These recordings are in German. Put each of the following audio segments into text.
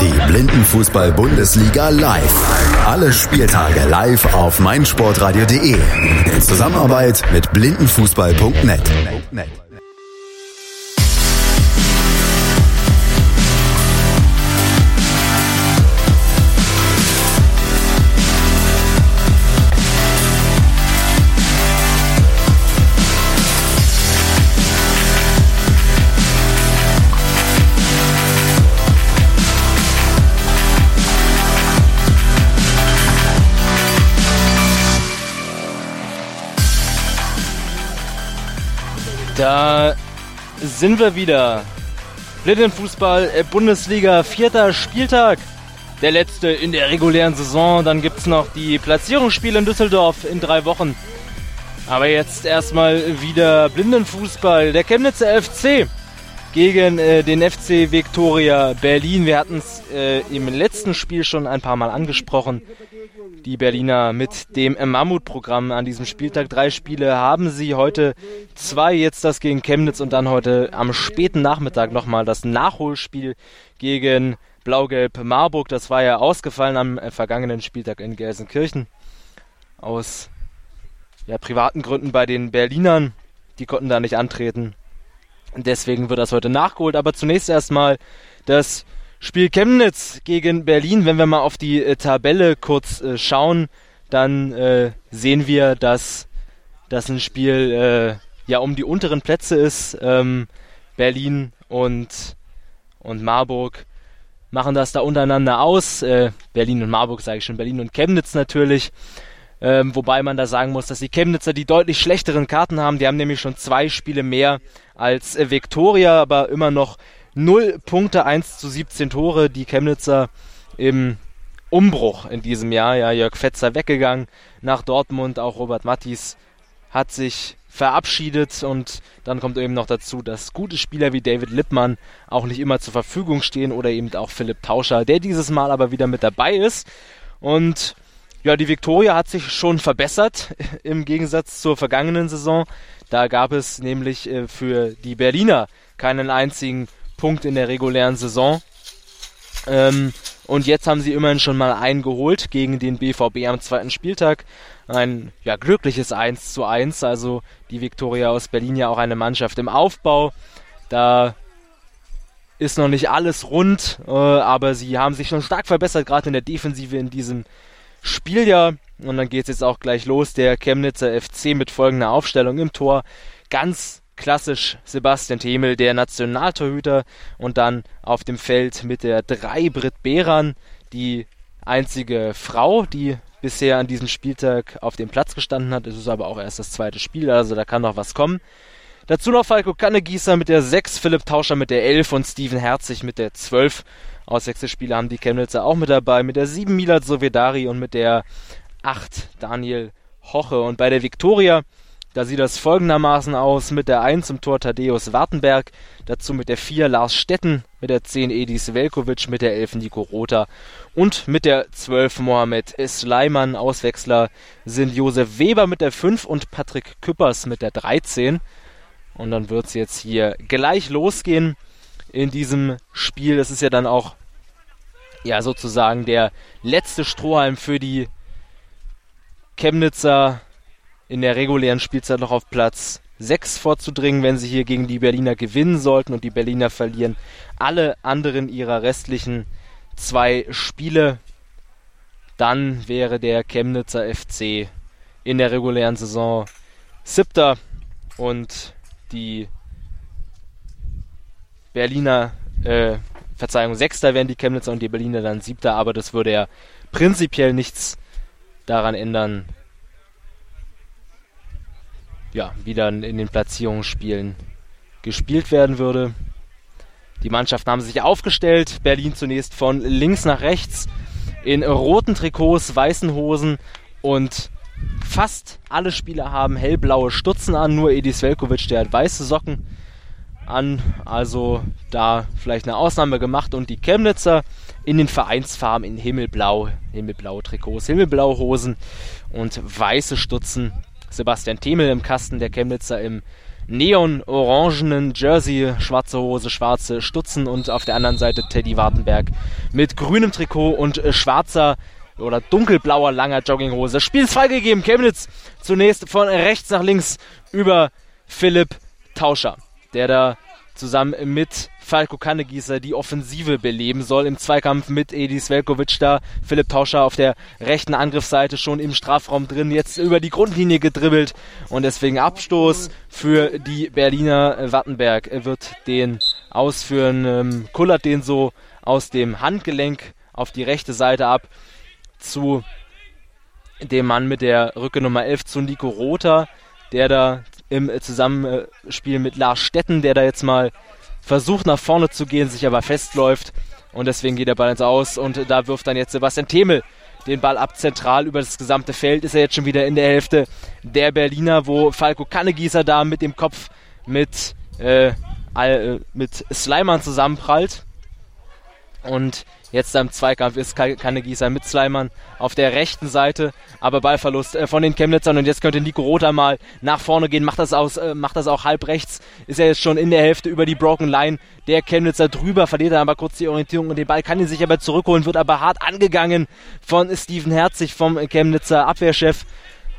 Die Blindenfußball-Bundesliga live. Alle Spieltage live auf meinsportradio.de. In Zusammenarbeit mit blindenfußball.net. Da sind wir wieder. Blindenfußball äh, Bundesliga, vierter Spieltag. Der letzte in der regulären Saison. Dann gibt es noch die Platzierungsspiele in Düsseldorf in drei Wochen. Aber jetzt erstmal wieder Blindenfußball. Der Chemnitzer FC gegen äh, den FC Viktoria Berlin. Wir hatten es äh, im letzten Spiel schon ein paar Mal angesprochen. Die Berliner mit dem Mammutprogramm an diesem Spieltag. Drei Spiele haben sie heute zwei, jetzt das gegen Chemnitz und dann heute am späten Nachmittag nochmal das Nachholspiel gegen Blau-Gelb Marburg. Das war ja ausgefallen am äh, vergangenen Spieltag in Gelsenkirchen. Aus ja, privaten Gründen bei den Berlinern. Die konnten da nicht antreten. Deswegen wird das heute nachgeholt. Aber zunächst erstmal das Spiel Chemnitz gegen Berlin, wenn wir mal auf die äh, Tabelle kurz äh, schauen, dann äh, sehen wir, dass das ein Spiel äh, ja um die unteren Plätze ist. Ähm, Berlin und, und Marburg machen das da untereinander aus. Äh, Berlin und Marburg sage ich schon, Berlin und Chemnitz natürlich. Ähm, wobei man da sagen muss, dass die Chemnitzer die deutlich schlechteren Karten haben. Die haben nämlich schon zwei Spiele mehr als äh, Viktoria, aber immer noch 0 Punkte, 1 zu 17 Tore. Die Chemnitzer im Umbruch in diesem Jahr. Ja, Jörg Fetzer weggegangen nach Dortmund. Auch Robert Mattis hat sich verabschiedet und dann kommt eben noch dazu, dass gute Spieler wie David Lippmann auch nicht immer zur Verfügung stehen oder eben auch Philipp Tauscher, der dieses Mal aber wieder mit dabei ist. Und ja, die Viktoria hat sich schon verbessert im Gegensatz zur vergangenen Saison. Da gab es nämlich äh, für die Berliner keinen einzigen Punkt in der regulären Saison. Ähm, und jetzt haben sie immerhin schon mal einen geholt gegen den BVB am zweiten Spieltag. Ein ja, glückliches 1 zu 1. Also die Viktoria aus Berlin ja auch eine Mannschaft im Aufbau. Da ist noch nicht alles rund, äh, aber sie haben sich schon stark verbessert, gerade in der Defensive in diesem Spieljahr. Und dann geht es jetzt auch gleich los. Der Chemnitzer FC mit folgender Aufstellung im Tor. Ganz klassisch Sebastian Themel, der Nationaltorhüter und dann auf dem Feld mit der 3 Brit Behran, die einzige Frau, die bisher an diesem Spieltag auf dem Platz gestanden hat. Es ist aber auch erst das zweite Spiel, also da kann noch was kommen. Dazu noch Falco Kannegießer mit der 6, Philipp Tauscher mit der 11 und Steven Herzig mit der 12. Auswechselspieler haben die Chemnitzer auch mit dabei, mit der 7 Milad Sovedari und mit der 8 Daniel Hoche. Und bei der Viktoria da sieht das folgendermaßen aus mit der 1 im Tor Thaddeus Wartenberg, dazu mit der 4 Lars Stetten, mit der 10 Edis Velkovic, mit der 11 Nico Rother und mit der 12 Mohamed Sleiman. Auswechsler sind Josef Weber mit der 5 und Patrick Küppers mit der 13. Und dann wird es jetzt hier gleich losgehen in diesem Spiel. Das ist ja dann auch ja sozusagen der letzte Strohhalm für die Chemnitzer in der regulären Spielzeit noch auf Platz 6 vorzudringen, wenn sie hier gegen die Berliner gewinnen sollten und die Berliner verlieren alle anderen ihrer restlichen zwei Spiele, dann wäre der Chemnitzer FC in der regulären Saison siebter und die Berliner, äh, Verzeihung, sechster wären die Chemnitzer und die Berliner dann siebter, aber das würde ja prinzipiell nichts daran ändern, ja, wieder in den Platzierungsspielen gespielt werden würde. Die Mannschaften haben sich aufgestellt. Berlin zunächst von links nach rechts in roten Trikots, weißen Hosen und fast alle Spieler haben hellblaue Stutzen an. Nur Edis Velkovic, der hat weiße Socken an. Also da vielleicht eine Ausnahme gemacht. Und die Chemnitzer in den Vereinsfarben in himmelblau, himmelblaue Trikots, himmelblaue Hosen und weiße Stutzen Sebastian Themel im Kasten, der Chemnitzer im neon-orangenen Jersey, schwarze Hose, schwarze Stutzen und auf der anderen Seite Teddy Wartenberg mit grünem Trikot und äh, schwarzer oder dunkelblauer langer Jogginghose. Das Spiel ist freigegeben. Chemnitz zunächst von rechts nach links über Philipp Tauscher, der da zusammen mit Falko Kannegießer die Offensive beleben soll im Zweikampf mit Edi Svelkovic da. Philipp Tauscher auf der rechten Angriffsseite schon im Strafraum drin, jetzt über die Grundlinie gedribbelt und deswegen Abstoß für die Berliner Wattenberg wird den ausführen, ähm, kullert den so aus dem Handgelenk auf die rechte Seite ab zu dem Mann mit der Rücke Nummer 11 zu Nico Rother, der da im Zusammenspiel mit Lars Stetten, der da jetzt mal versucht nach vorne zu gehen, sich aber festläuft. Und deswegen geht der Ball ins Aus und da wirft dann jetzt Sebastian Themel den Ball ab zentral über das gesamte Feld, ist er jetzt schon wieder in der Hälfte der Berliner, wo Falco Kannegießer da mit dem Kopf mit, äh, mit Sleiman zusammenprallt und Jetzt im Zweikampf ist Kannegießer mit Sleiman auf der rechten Seite, aber Ballverlust äh, von den Chemnitzern. Und jetzt könnte Nico Rother mal nach vorne gehen, macht das, aus, äh, macht das auch halb rechts, ist er jetzt schon in der Hälfte über die Broken Line, der Chemnitzer drüber, verliert dann aber kurz die Orientierung und den Ball kann ihn sich aber zurückholen, wird aber hart angegangen von Steven Herzig, vom Chemnitzer Abwehrchef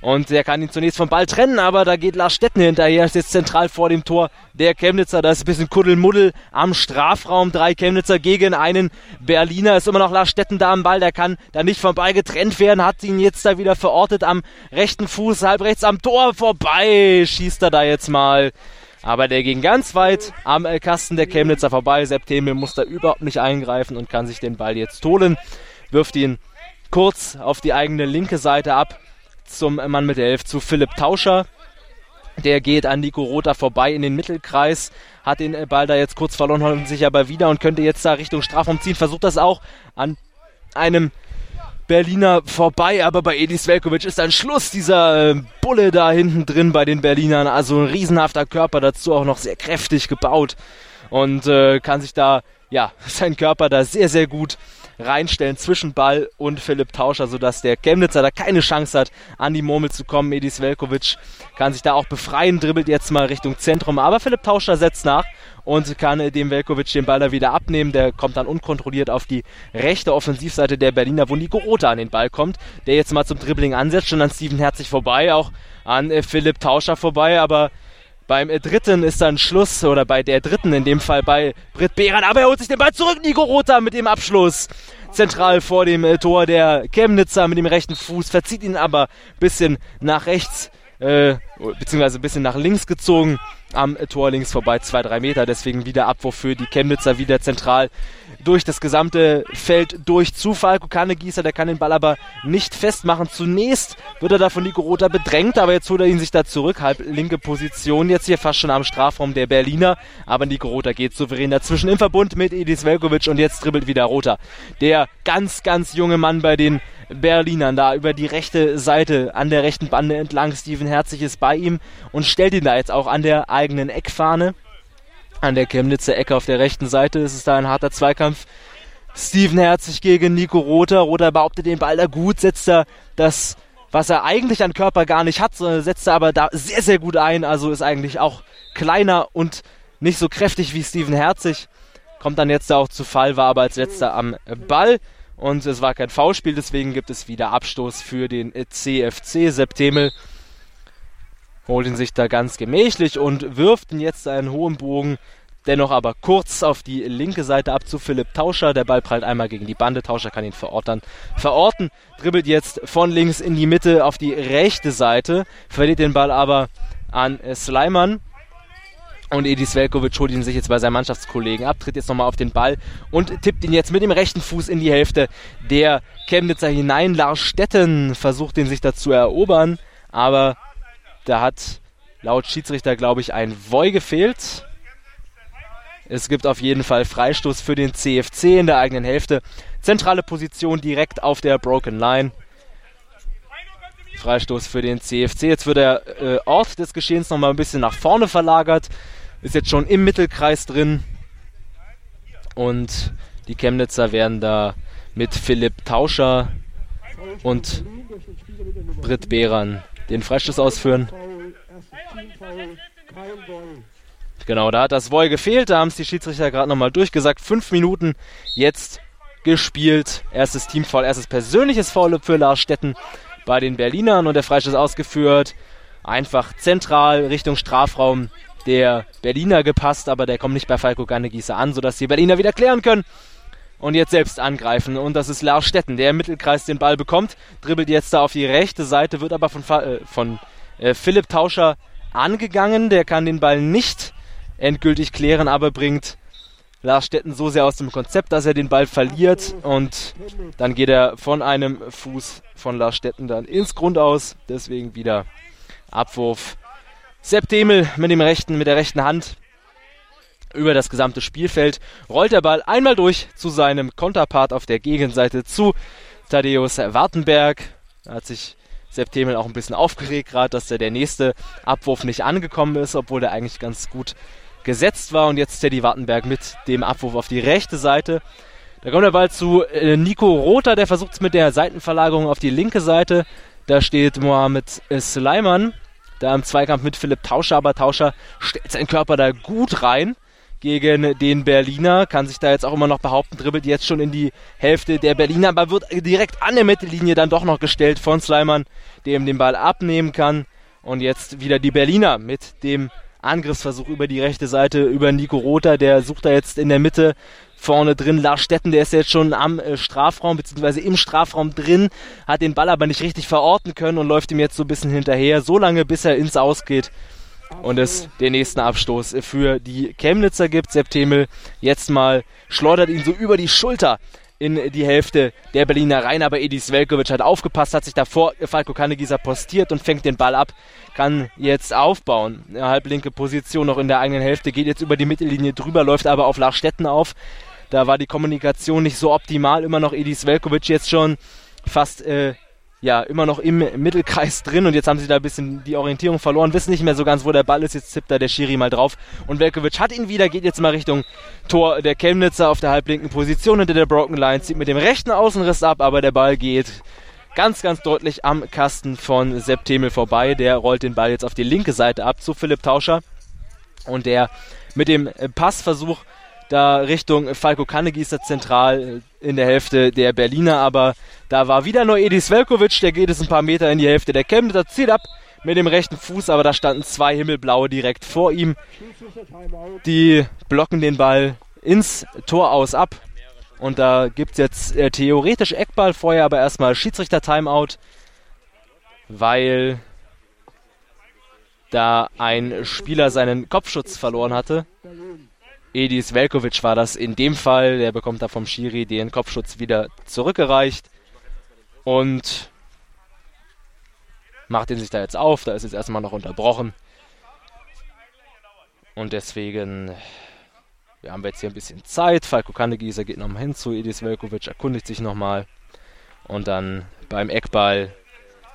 und der kann ihn zunächst vom Ball trennen, aber da geht Lars Stetten hinterher, ist jetzt zentral vor dem Tor der Chemnitzer. Da ist ein bisschen Kuddelmuddel am Strafraum. Drei Chemnitzer gegen einen Berliner. Ist immer noch Lars Stetten da am Ball. Der kann da nicht vom Ball getrennt werden. Hat ihn jetzt da wieder verortet am rechten Fuß, halb rechts am Tor vorbei. Schießt er da jetzt mal. Aber der ging ganz weit am Kasten der Chemnitzer vorbei. September muss da überhaupt nicht eingreifen und kann sich den Ball jetzt holen. Wirft ihn kurz auf die eigene linke Seite ab zum Mann mit der Elf, zu Philipp Tauscher. Der geht an Nico Rother vorbei in den Mittelkreis, hat den Ball da jetzt kurz verloren, holt sich aber wieder und könnte jetzt da Richtung Strafraum ziehen. Versucht das auch an einem Berliner vorbei, aber bei Edis Velkovic ist dann Schluss. Dieser äh, Bulle da hinten drin bei den Berlinern, also ein riesenhafter Körper, dazu auch noch sehr kräftig gebaut und äh, kann sich da, ja, sein Körper da sehr, sehr gut reinstellen zwischen Ball und Philipp Tauscher, sodass der Chemnitzer da keine Chance hat, an die Murmel zu kommen. Edis Velkovic kann sich da auch befreien, dribbelt jetzt mal Richtung Zentrum, aber Philipp Tauscher setzt nach und kann dem Velkovic den Ball da wieder abnehmen. Der kommt dann unkontrolliert auf die rechte Offensivseite der Berliner, wo Nico Rota an den Ball kommt, der jetzt mal zum Dribbling ansetzt, schon an Steven Herzig vorbei, auch an äh, Philipp Tauscher vorbei, aber beim dritten ist dann Schluss, oder bei der dritten in dem Fall bei Britt Behran, aber er holt sich den Ball zurück, Nico Rother mit dem Abschluss. Zentral vor dem äh, Tor der Chemnitzer mit dem rechten Fuß, verzieht ihn aber ein bisschen nach rechts, äh, beziehungsweise ein bisschen nach links gezogen. Am Tor links vorbei, zwei, drei Meter. Deswegen wieder Abwurf für die Chemnitzer wieder zentral durch das gesamte Feld durch zu Falco Kannegießer. Der kann den Ball aber nicht festmachen. Zunächst wird er da von Nico Rother bedrängt, aber jetzt holt er ihn sich da zurück. Halb linke Position jetzt hier fast schon am Strafraum der Berliner. Aber Nico Rother geht souverän dazwischen im Verbund mit Edis Velkovic und jetzt dribbelt wieder Rother. Der ganz, ganz junge Mann bei den Berlinern da über die rechte Seite an der rechten Bande entlang. Steven Herzig ist bei ihm und stellt ihn da jetzt auch an der eigenen Eckfahne. An der Chemnitzer Ecke auf der rechten Seite ist es da ein harter Zweikampf. Steven Herzig gegen Nico Rother. Rother behauptet den Ball da gut, setzt er das, was er eigentlich an Körper gar nicht hat, setzt er aber da sehr, sehr gut ein. Also ist eigentlich auch kleiner und nicht so kräftig wie Steven Herzig. Kommt dann jetzt da auch zu Fall, war aber als letzter am Ball. Und es war kein Foulspiel, deswegen gibt es wieder Abstoß für den CFC. Septemel holt ihn sich da ganz gemächlich und wirft ihn jetzt einen hohen Bogen, dennoch aber kurz auf die linke Seite ab zu Philipp Tauscher. Der Ball prallt einmal gegen die Bande. Tauscher kann ihn verorten. Verorten, dribbelt jetzt von links in die Mitte auf die rechte Seite, verliert den Ball aber an Sleiman. Und Edis Velkovic holt ihn sich jetzt bei seinem Mannschaftskollegen ab, tritt jetzt nochmal auf den Ball und tippt ihn jetzt mit dem rechten Fuß in die Hälfte der Chemnitzer hinein. Lars Stetten versucht ihn sich dazu erobern, aber da hat laut Schiedsrichter, glaube ich, ein Voi gefehlt. Es gibt auf jeden Fall Freistoß für den CFC in der eigenen Hälfte. Zentrale Position direkt auf der Broken Line. Freistoß für den CFC. Jetzt wird der äh, Ort des Geschehens nochmal ein bisschen nach vorne verlagert. Ist jetzt schon im Mittelkreis drin. Und die Chemnitzer werden da mit Philipp Tauscher und Britt Behran den Freistoß ausführen. Genau, da hat das Voll gefehlt, da haben es die Schiedsrichter gerade nochmal durchgesagt. Fünf Minuten jetzt gespielt. Erstes Teamfoul, erstes persönliches Foul für Lars Stetten bei den Berlinern und der Freistoß ausgeführt. Einfach zentral Richtung Strafraum der Berliner gepasst, aber der kommt nicht bei Falco Gannegießer an, sodass die Berliner wieder klären können und jetzt selbst angreifen. Und das ist Lars Stetten, der im Mittelkreis den Ball bekommt, dribbelt jetzt da auf die rechte Seite, wird aber von, äh, von äh, Philipp Tauscher angegangen. Der kann den Ball nicht endgültig klären, aber bringt Lars Stetten so sehr aus dem Konzept, dass er den Ball verliert und dann geht er von einem Fuß von Lars Stetten dann ins Grundaus. Deswegen wieder Abwurf. Sepp Demel mit dem rechten, mit der rechten Hand über das gesamte Spielfeld, rollt der Ball einmal durch zu seinem Konterpart auf der Gegenseite zu Thaddeus Wartenberg. Da hat sich Sepp Themel auch ein bisschen aufgeregt gerade, dass der, der nächste Abwurf nicht angekommen ist, obwohl der eigentlich ganz gut gesetzt war. Und jetzt Teddy Wartenberg mit dem Abwurf auf die rechte Seite. Da kommt der Ball zu äh, Nico Rother, der versucht es mit der Seitenverlagerung auf die linke Seite. Da steht Mohamed Sleiman, da im Zweikampf mit Philipp Tauscher, aber Tauscher stellt seinen Körper da gut rein gegen den Berliner. Kann sich da jetzt auch immer noch behaupten, dribbelt jetzt schon in die Hälfte der Berliner, aber wird direkt an der Mittellinie dann doch noch gestellt von Sleiman, der ihm den Ball abnehmen kann. Und jetzt wieder die Berliner mit dem Angriffsversuch über die rechte Seite, über Nico Rother, der sucht da jetzt in der Mitte vorne drin. Lars Stetten, der ist jetzt schon am äh, Strafraum, beziehungsweise im Strafraum drin, hat den Ball aber nicht richtig verorten können und läuft ihm jetzt so ein bisschen hinterher, so lange bis er ins Ausgeht und es den nächsten Abstoß für die Chemnitzer gibt. Sepp Themel jetzt mal schleudert ihn so über die Schulter in die Hälfte der Berliner rein, aber Edi Svelkovic hat aufgepasst, hat sich davor Falco Kannegieser postiert und fängt den Ball ab, kann jetzt aufbauen. Eine halblinke Position noch in der eigenen Hälfte, geht jetzt über die Mittellinie drüber, läuft aber auf Lars Stetten auf. Da war die Kommunikation nicht so optimal, immer noch Edi Svelkovic jetzt schon fast äh, ja immer noch im Mittelkreis drin und jetzt haben sie da ein bisschen die Orientierung verloren, wissen nicht mehr so ganz, wo der Ball ist. Jetzt tippt da der Schiri mal drauf und Velkovic hat ihn wieder, geht jetzt mal Richtung Tor der Chemnitzer auf der halblinken Position hinter der Broken Line, zieht mit dem rechten Außenriss ab, aber der Ball geht ganz, ganz deutlich am Kasten von Sepp Themel vorbei. Der rollt den Ball jetzt auf die linke Seite ab zu Philipp Tauscher und der mit dem Passversuch da Richtung Falco Kannegießer zentral in der Hälfte der Berliner, aber da war wieder nur Edi Svelkovic, der geht es ein paar Meter in die Hälfte der Chemnitzer, zieht ab mit dem rechten Fuß, aber da standen zwei Himmelblaue direkt vor ihm. Die blocken den Ball ins Tor aus ab. Und da gibt es jetzt äh, theoretisch Eckball vorher, aber erstmal Schiedsrichter-Timeout, weil da ein Spieler seinen Kopfschutz verloren hatte. Edis Velkovic war das in dem Fall. Der bekommt da vom Schiri den Kopfschutz wieder zurückgereicht und macht ihn sich da jetzt auf. Da ist jetzt erstmal noch unterbrochen. Und deswegen ja, haben wir jetzt hier ein bisschen Zeit. Falko Kannegieser geht nochmal hin zu Edis Velkovic, erkundigt sich nochmal. Und dann beim Eckball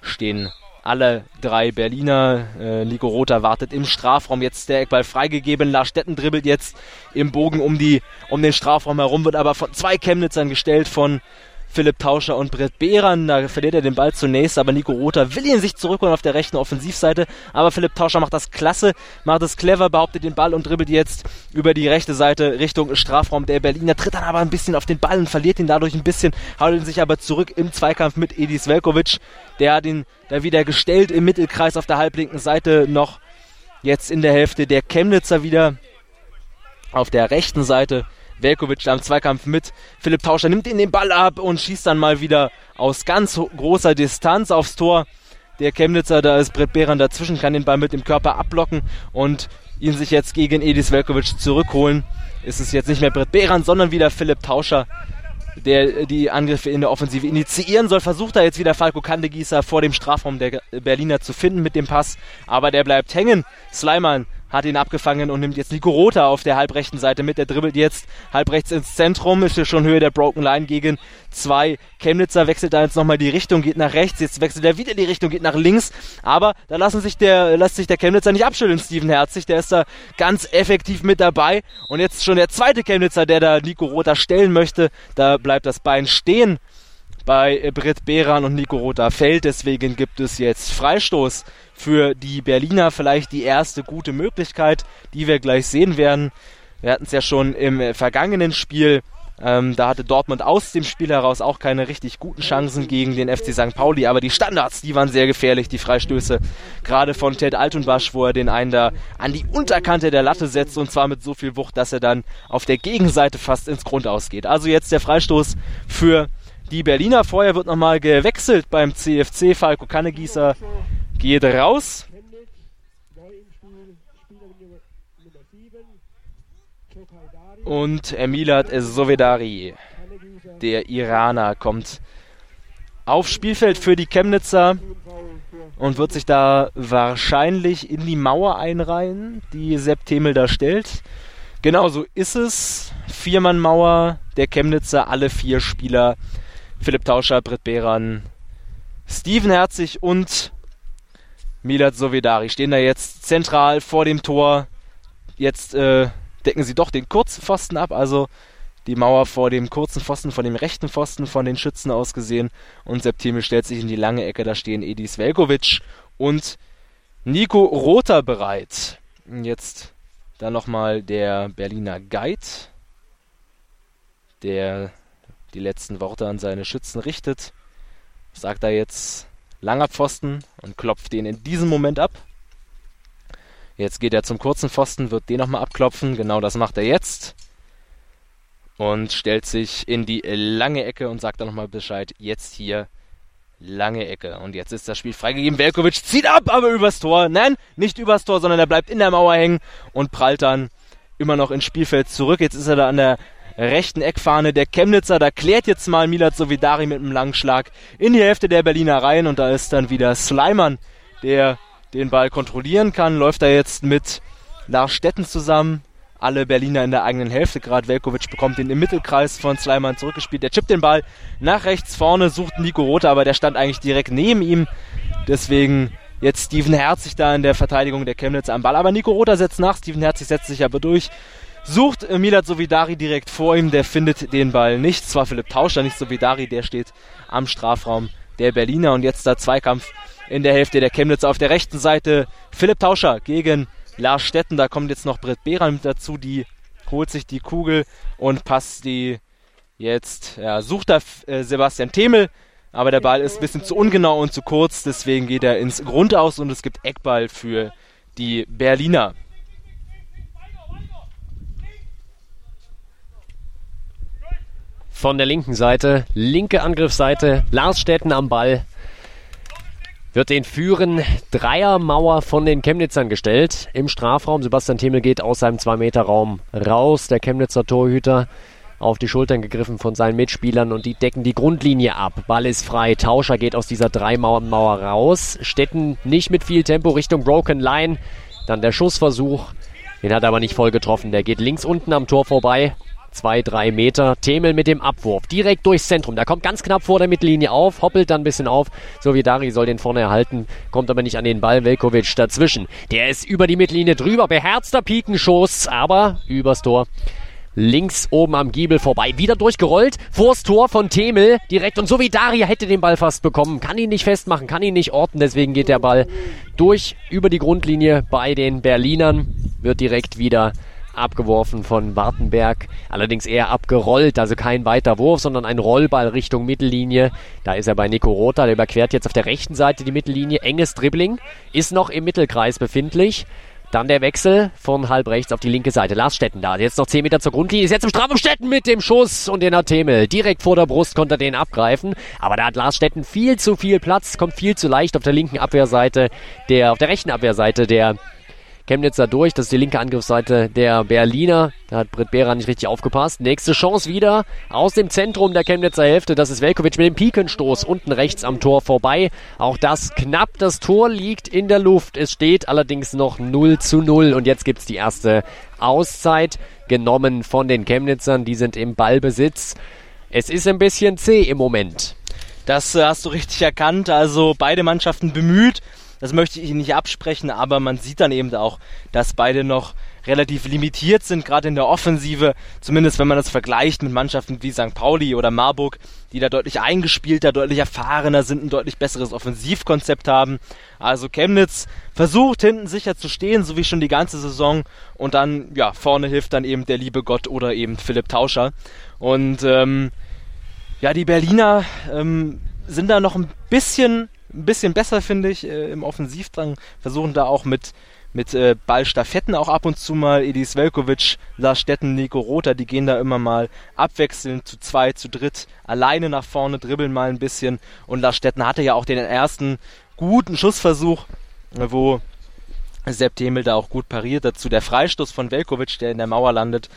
stehen alle drei Berliner. Äh, Nico Rother wartet im Strafraum. Jetzt der Eckball freigegeben. Lars Stetten dribbelt jetzt im Bogen um, die, um den Strafraum herum, wird aber von zwei Chemnitzern gestellt, von Philipp Tauscher und Brett Behran. Da verliert er den Ball zunächst, aber Nico Rother will ihn sich zurückholen auf der rechten Offensivseite. Aber Philipp Tauscher macht das klasse, macht es clever, behauptet den Ball und dribbelt jetzt über die rechte Seite Richtung Strafraum der Berliner. Tritt dann aber ein bisschen auf den Ball und verliert ihn dadurch ein bisschen, haut sich aber zurück im Zweikampf mit Edis Velkovic. Der hat ihn da wieder gestellt im Mittelkreis auf der halblinken Seite noch jetzt in der Hälfte der Chemnitzer wieder auf der rechten Seite Velkovic am Zweikampf mit. Philipp Tauscher nimmt ihn den Ball ab und schießt dann mal wieder aus ganz großer Distanz aufs Tor. Der Chemnitzer, da ist Brett Behran dazwischen, kann den Ball mit dem Körper abblocken und ihn sich jetzt gegen Edis Velkovic zurückholen. Ist es jetzt nicht mehr Brett Behran, sondern wieder Philipp Tauscher, der die Angriffe in der Offensive initiieren soll. Versucht da jetzt wieder Falco Kandegießer vor dem Strafraum der Berliner zu finden mit dem Pass, aber der bleibt hängen. Sleiman hat ihn abgefangen und nimmt jetzt Nico Rota auf der halbrechten Seite mit. Der dribbelt jetzt halbrechts ins Zentrum, ist hier schon Höhe der Broken Line gegen zwei. Chemnitzer wechselt da jetzt nochmal die Richtung, geht nach rechts, jetzt wechselt er wieder die Richtung, geht nach links. Aber da lassen sich der, lässt sich der Chemnitzer nicht abschütteln, Steven Herzig. Der ist da ganz effektiv mit dabei. Und jetzt schon der zweite Chemnitzer, der da Nico Rota stellen möchte. Da bleibt das Bein stehen bei Britt Behran und Nico Rother fällt. Deswegen gibt es jetzt Freistoß für die Berliner. Vielleicht die erste gute Möglichkeit, die wir gleich sehen werden. Wir hatten es ja schon im vergangenen Spiel ähm, da hatte Dortmund aus dem Spiel heraus auch keine richtig guten Chancen gegen den FC St. Pauli, aber die Standards, die waren sehr gefährlich, die Freistöße. Gerade von Ted Altunbasch, wo er den einen da an die Unterkante der Latte setzt und zwar mit so viel Wucht, dass er dann auf der Gegenseite fast ins Grundaus geht. Also jetzt der Freistoß für die Berliner. Vorher wird nochmal gewechselt beim CFC. Falco Kannegießer geht raus. Und Emilat Sovedari, der Iraner, kommt aufs Spielfeld für die Chemnitzer und wird sich da wahrscheinlich in die Mauer einreihen, die Sepp Temel da stellt. Genau so ist es. Viermann-Mauer der Chemnitzer, alle vier Spieler. Philipp Tauscher, Britt Behran, Steven Herzig und Milat Sovedari stehen da jetzt zentral vor dem Tor. Jetzt äh, decken sie doch den kurzen Pfosten ab, also die Mauer vor dem kurzen Pfosten, von dem rechten Pfosten von den Schützen aus gesehen. Und Septime stellt sich in die lange Ecke, da stehen Edis Velkovic und Nico Rother bereit. Jetzt dann nochmal der Berliner Guide, der die letzten Worte an seine Schützen richtet. Sagt er jetzt langer Pfosten und klopft den in diesem Moment ab. Jetzt geht er zum kurzen Pfosten, wird den nochmal abklopfen. Genau das macht er jetzt. Und stellt sich in die lange Ecke und sagt dann nochmal Bescheid. Jetzt hier lange Ecke. Und jetzt ist das Spiel freigegeben. Velkovic zieht ab, aber übers Tor. Nein, nicht übers Tor, sondern er bleibt in der Mauer hängen und prallt dann immer noch ins Spielfeld zurück. Jetzt ist er da an der rechten Eckfahne der Chemnitzer. Da klärt jetzt mal Milat Sovidari mit einem langen Schlag in die Hälfte der Berliner Reihen. Und da ist dann wieder Sleiman, der den Ball kontrollieren kann, läuft er jetzt mit Lars Stetten zusammen. Alle Berliner in der eigenen Hälfte. Gerade Velkovic bekommt den im Mittelkreis von Sleiman zurückgespielt. Der chippt den Ball nach rechts vorne, sucht Nico Rothe, aber der stand eigentlich direkt neben ihm. Deswegen jetzt Steven Herzig da in der Verteidigung der Chemnitz am Ball. Aber Nico Rother setzt nach. Steven Herzig setzt sich aber durch. Sucht Milat Sovidari direkt vor ihm. Der findet den Ball nicht. Zwar Philipp Tauscher, nicht Sovidari. Der steht am Strafraum der Berliner. Und jetzt der Zweikampf in der Hälfte der Chemnitz. Auf der rechten Seite Philipp Tauscher gegen Lars Stetten. Da kommt jetzt noch Britt Behran mit dazu. Die holt sich die Kugel und passt die jetzt. Ja, sucht da äh, Sebastian Themel. Aber der Ball ist ein bisschen zu ungenau und zu kurz. Deswegen geht er ins Grundaus und es gibt Eckball für die Berliner. Von der linken Seite, linke Angriffsseite, Lars Stetten am Ball wird den Führen Dreiermauer von den Chemnitzern gestellt. Im Strafraum. Sebastian Themel geht aus seinem 2-Meter-Raum raus. Der Chemnitzer Torhüter auf die Schultern gegriffen von seinen Mitspielern und die decken die Grundlinie ab. Ball ist frei. Tauscher geht aus dieser Dreimauer raus. Stetten nicht mit viel Tempo Richtung Broken Line. Dann der Schussversuch. Den hat er aber nicht voll getroffen. Der geht links unten am Tor vorbei. Zwei, drei Meter. Themel mit dem Abwurf. Direkt durchs Zentrum. Da kommt ganz knapp vor der Mittellinie auf, hoppelt dann ein bisschen auf. So wie Dari soll den vorne erhalten, kommt aber nicht an den Ball. Velkovic dazwischen. Der ist über die Mittellinie drüber. Beherzter Pikenschuss, aber übers Tor. Links oben am Giebel vorbei. Wieder durchgerollt. Vors Tor von Themel. Direkt. Und so wie Daria hätte den Ball fast bekommen. Kann ihn nicht festmachen, kann ihn nicht orten. Deswegen geht der Ball durch über die Grundlinie bei den Berlinern. Wird direkt wieder abgeworfen von Wartenberg, allerdings eher abgerollt, also kein weiter Wurf, sondern ein Rollball Richtung Mittellinie. Da ist er bei Nico Rota, der überquert jetzt auf der rechten Seite die Mittellinie, enges Dribbling, ist noch im Mittelkreis befindlich. Dann der Wechsel von halb rechts auf die linke Seite. Lars Stetten da. Jetzt noch 10 Meter zur Grundlinie. Ist jetzt im Strafraum Stetten mit dem Schuss und den hat Themel. Direkt vor der Brust konnte er den abgreifen. Aber da hat Lars Stetten viel zu viel Platz. Kommt viel zu leicht auf der linken Abwehrseite. Der, auf der rechten Abwehrseite der Chemnitzer durch. Das ist die linke Angriffsseite der Berliner. Da hat Britt Behrer nicht richtig aufgepasst. Nächste Chance wieder aus dem Zentrum der Chemnitzer Hälfte. Das ist Velkovic mit dem Pikenstoß unten rechts am Tor vorbei. Auch das knapp. Das Tor liegt in der Luft. Es steht allerdings noch 0 zu 0. Und jetzt gibt es die erste Auszeit genommen von den Chemnitzern. Die sind im Ballbesitz. Es ist ein bisschen zäh im Moment. Das äh, hast du richtig erkannt. Also beide Mannschaften bemüht Das möchte ich Ihnen nicht absprechen, aber man sieht dann eben auch, dass beide noch relativ limitiert sind, gerade in der Offensive, zumindest wenn man das vergleicht mit Mannschaften wie St. Pauli oder Marburg, die da deutlich eingespielter, deutlich erfahrener sind, ein deutlich besseres Offensivkonzept haben. Also Chemnitz versucht hinten sicher zu stehen, so wie schon die ganze Saison und dann, ja, vorne hilft dann eben der liebe Gott oder eben Philipp Tauscher. Und ähm, ja, die Berliner ähm, sind da noch ein bisschen, ein bisschen besser, finde ich, äh, im Offensivdrang, versuchen da auch mit mit äh, Ballstaffetten auch ab und zu mal. Edis Velkovic, Lars Stetten, Nico Rother, die gehen da immer mal abwechselnd zu zwei, zu dritt, alleine nach vorne, dribbeln mal ein bisschen. Und Lars Stetten hatte ja auch den ersten guten Schussversuch, wo Sepp Demel da auch gut pariert. Dazu der Freistoß von Velkovic, der in der Mauer landet.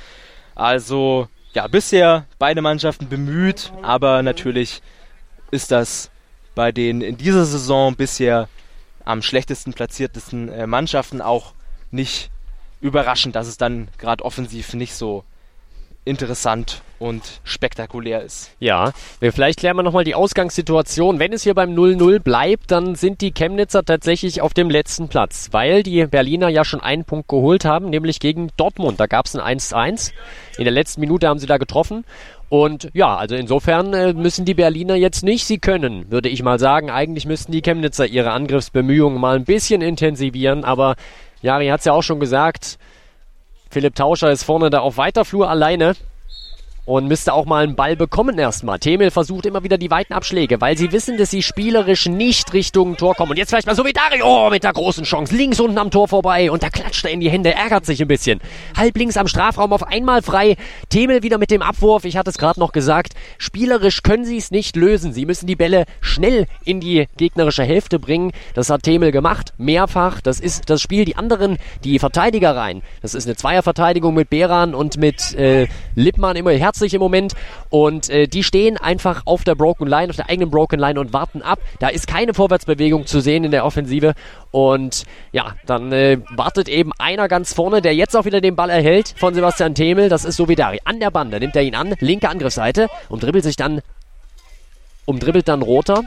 Also, ja, bisher beide Mannschaften bemüht, aber natürlich ist das bei den in dieser Saison bisher am schlechtesten platziertesten äh, Mannschaften auch nicht überraschend, dass es dann gerade offensiv nicht so interessant und spektakulär ist. Ja, vielleicht klären wir nochmal die Ausgangssituation. Wenn es hier beim 0-0 bleibt, dann sind die Chemnitzer tatsächlich auf dem letzten Platz, weil die Berliner ja schon einen Punkt geholt haben, nämlich gegen Dortmund. Da gab es ein 1-1. In der letzten Minute haben sie da getroffen und ja, also insofern äh, müssen die Berliner jetzt nicht, sie können, würde ich mal sagen. Eigentlich müssten die Chemnitzer ihre Angriffsbemühungen mal ein bisschen intensivieren, aber Jari hat es ja auch schon gesagt, Philipp Tauscher ist vorne da auf weiter Flur alleine und müsste auch mal einen Ball bekommen erstmal. Temel versucht immer wieder die weiten Abschläge, weil sie wissen, dass sie spielerisch nicht Richtung Tor kommen. Und jetzt vielleicht mal so wie Dario oh, mit der großen Chance. Links unten am Tor vorbei und da klatscht er in die Hände, ärgert sich ein bisschen. Halb links am Strafraum auf einmal frei. Temel wieder mit dem Abwurf. Ich hatte es gerade noch gesagt. Spielerisch können sie es nicht lösen. Sie müssen die Bälle schnell in die gegnerische Hälfte bringen. Das hat Temel gemacht. Mehrfach. Das ist das Spiel. Die anderen, die Verteidiger rein. Das ist eine Zweierverteidigung mit Beran und mit äh, Lippmann immer her herzlich im Moment und äh, die stehen einfach auf der Broken Line, auf der eigenen Broken Line und warten ab. Da ist keine Vorwärtsbewegung zu sehen in der Offensive und ja, dann äh, wartet eben einer ganz vorne, der jetzt auch wieder den Ball erhält von Sebastian Themel. Das ist Sovidari. An der Bande nimmt er ihn an, linke Angriffsseite und dribbelt sich dann, umdribbelt dann Roter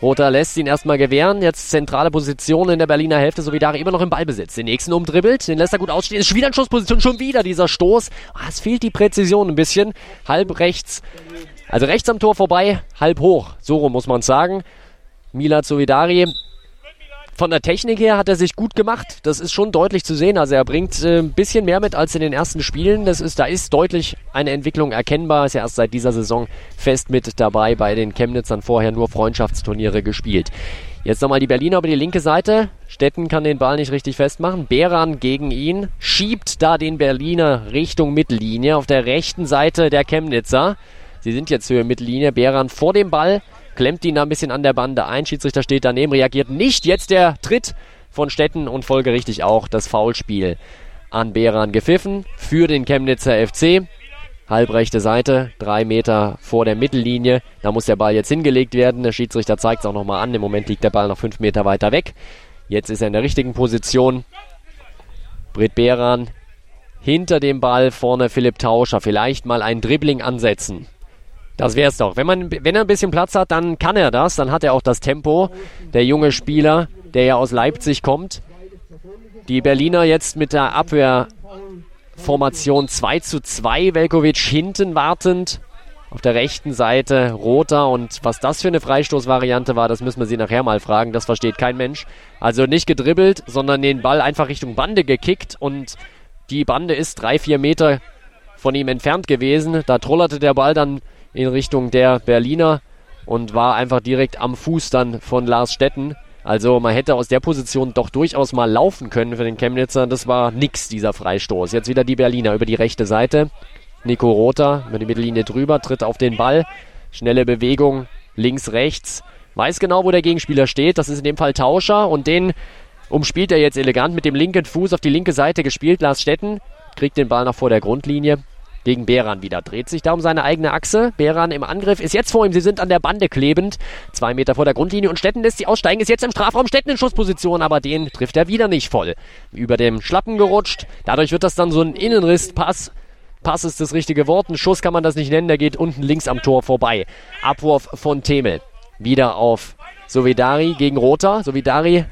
Roter lässt ihn erstmal gewähren. Jetzt zentrale Position in der Berliner Hälfte. Solidari immer noch im Ballbesitz. Den nächsten umdribbelt. Den lässt er gut ausstehen. Ist wieder in Schussposition. Schon wieder dieser Stoß. Ah, es fehlt die Präzision ein bisschen. Halb rechts. Also rechts am Tor vorbei. Halb hoch. So rum muss man sagen. Milad Solidari von der Technik her hat er sich gut gemacht. Das ist schon deutlich zu sehen. Also er bringt äh, ein bisschen mehr mit als in den ersten Spielen. Das ist, da ist deutlich eine Entwicklung erkennbar. Ist ja erst seit dieser Saison fest mit dabei bei den Chemnitzern vorher nur Freundschaftsturniere gespielt. Jetzt nochmal die Berliner über die linke Seite. Stetten kann den Ball nicht richtig festmachen. Beran gegen ihn. Schiebt da den Berliner Richtung Mittellinie. Auf der rechten Seite der Chemnitzer. Sie sind jetzt Höhe Mittellinie. Beran vor dem Ball klemmt ihn da ein bisschen an der Bande ein. Schiedsrichter steht daneben, reagiert nicht. Jetzt der Tritt von Stetten und folgerichtig auch das Foulspiel an Beran gepfiffen für den Chemnitzer FC. Halbrechte Seite, drei Meter vor der Mittellinie. Da muss der Ball jetzt hingelegt werden. Der Schiedsrichter zeigt es auch nochmal an. Im Moment liegt der Ball noch fünf Meter weiter weg. Jetzt ist er in der richtigen Position. Britt Beran hinter dem Ball, vorne Philipp Tauscher. Vielleicht mal ein Dribbling ansetzen. Das wär's doch. Wenn, man, wenn er ein bisschen Platz hat, dann kann er das. Dann hat er auch das Tempo. Der junge Spieler, der ja aus Leipzig kommt. Die Berliner jetzt mit der Abwehrformation 2 zu 2. Velkovic hinten wartend. Auf der rechten Seite Roter und was das für eine Freistoßvariante war, das müssen wir sie nachher mal fragen. Das versteht kein Mensch. Also nicht gedribbelt, sondern den Ball einfach Richtung Bande gekickt und die Bande ist drei, vier Meter von ihm entfernt gewesen. Da trollerte der Ball dann in Richtung der Berliner und war einfach direkt am Fuß dann von Lars Stetten. Also man hätte aus der Position doch durchaus mal laufen können für den Chemnitzer. Das war nix, dieser Freistoß. Jetzt wieder die Berliner über die rechte Seite. Nico Rother über die Mittellinie drüber, tritt auf den Ball. Schnelle Bewegung, links, rechts. Weiß genau, wo der Gegenspieler steht. Das ist in dem Fall Tauscher und den umspielt er jetzt elegant mit dem linken Fuß auf die linke Seite gespielt. Lars Stetten kriegt den Ball noch vor der Grundlinie gegen Beran wieder. Dreht sich da um seine eigene Achse. Beran im Angriff ist jetzt vor ihm. Sie sind an der Bande klebend. Zwei Meter vor der Grundlinie und Stetten lässt sie aussteigen. Ist jetzt im Strafraum. Stetten in Schussposition, aber den trifft er wieder nicht voll. Über dem Schlappen gerutscht. Dadurch wird das dann so ein Innenrisspass. Pass ist das richtige Wort. Ein Schuss kann man das nicht nennen. Der geht unten links am Tor vorbei. Abwurf von Temel. Wieder auf Sovidari gegen Rota. Sovidari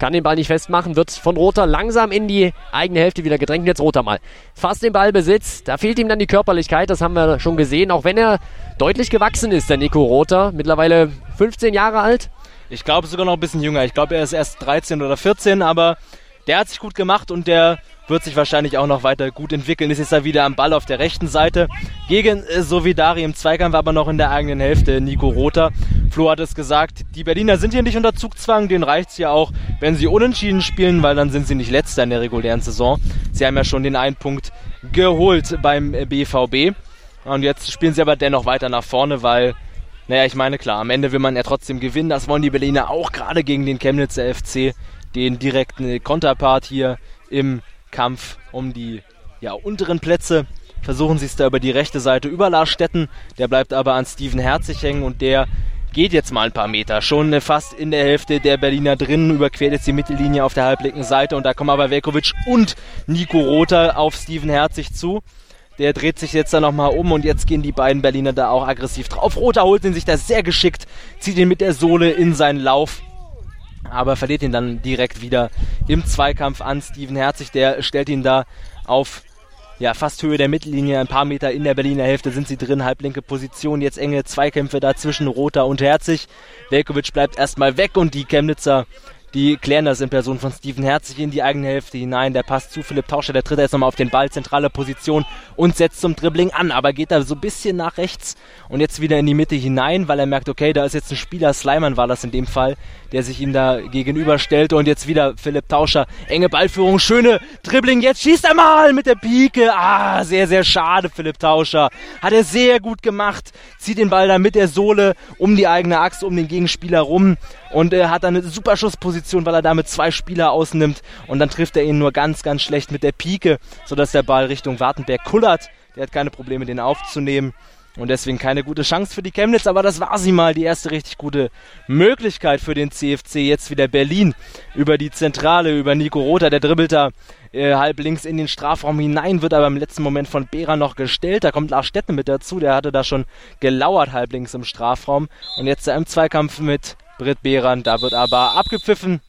kann den Ball nicht festmachen, wird von Rota langsam in die eigene Hälfte wieder gedrängt. Jetzt Rota mal. Fast den Ballbesitz. Da fehlt ihm dann die Körperlichkeit, das haben wir schon gesehen. Auch wenn er deutlich gewachsen ist, der Nico Rota. Mittlerweile 15 Jahre alt. Ich glaube sogar noch ein bisschen jünger. Ich glaube, er ist erst 13 oder 14, aber der hat sich gut gemacht und der wird sich wahrscheinlich auch noch weiter gut entwickeln. Ist jetzt da wieder am Ball auf der rechten Seite gegen äh, Sovidari im Zweikampf, aber noch in der eigenen Hälfte Nico Rother. Flo hat es gesagt, die Berliner sind hier nicht unter Zugzwang, denen reicht es ja auch, wenn sie unentschieden spielen, weil dann sind sie nicht letzter in der regulären Saison. Sie haben ja schon den einen Punkt geholt beim BVB. Und jetzt spielen sie aber dennoch weiter nach vorne, weil naja, ich meine, klar, am Ende will man ja trotzdem gewinnen. Das wollen die Berliner auch gerade gegen den Chemnitzer FC, den direkten Konterpart hier im Kampf um die ja, unteren Plätze. Versuchen sie es da über die rechte Seite über Lars Stetten. Der bleibt aber an Steven Herzig hängen und der geht jetzt mal ein paar Meter. Schon fast in der Hälfte der Berliner drin, überquert jetzt die Mittellinie auf der halblinken Seite und da kommen aber Velkovic und Nico Rother auf Steven Herzig zu. Der dreht sich jetzt da nochmal um und jetzt gehen die beiden Berliner da auch aggressiv drauf. Rother holt ihn sich da sehr geschickt, zieht ihn mit der Sohle in seinen Lauf aber verliert ihn dann direkt wieder im Zweikampf an. Steven Herzig, der stellt ihn da auf ja, fast Höhe der Mittellinie, ein paar Meter in der Berliner Hälfte sind sie drin, halblinke Position, jetzt enge Zweikämpfe da zwischen Rother und Herzig. Velkovic bleibt erstmal weg und die Chemnitzer die klären das in Person von Steven Herzig in die eigene Hälfte hinein. Der passt zu Philipp Tauscher, der tritt jetzt nochmal auf den Ball, zentrale Position und setzt zum Dribbling an, aber geht da so ein bisschen nach rechts und jetzt wieder in die Mitte hinein, weil er merkt, okay, da ist jetzt ein Spieler, Sleiman war das in dem Fall, der sich ihm da gegenüberstellte und jetzt wieder Philipp Tauscher. Enge Ballführung, schöne Dribbling, jetzt schießt er mal mit der Pike. Ah, sehr, sehr schade, Philipp Tauscher. Hat er sehr gut gemacht, zieht den Ball da mit der Sohle um die eigene Achse, um den Gegenspieler rum und er hat dann eine super Schussposition, weil er damit zwei Spieler ausnimmt und dann trifft er ihn nur ganz, ganz schlecht mit der Pike, sodass der Ball Richtung Wartenberg kullert. Der hat keine Probleme, den aufzunehmen. Und deswegen keine gute Chance für die Chemnitz, aber das war sie mal, die erste richtig gute Möglichkeit für den CFC. Jetzt wieder Berlin über die Zentrale, über Nico Rother, der dribbelt da äh, halb links in den Strafraum hinein, wird aber im letzten Moment von Behrer noch gestellt. Da kommt Lars Stetten mit dazu, der hatte da schon gelauert halb links im Strafraum. Und jetzt im Zweikampf mit Britt Behran. Da wird aber abgepfiffen.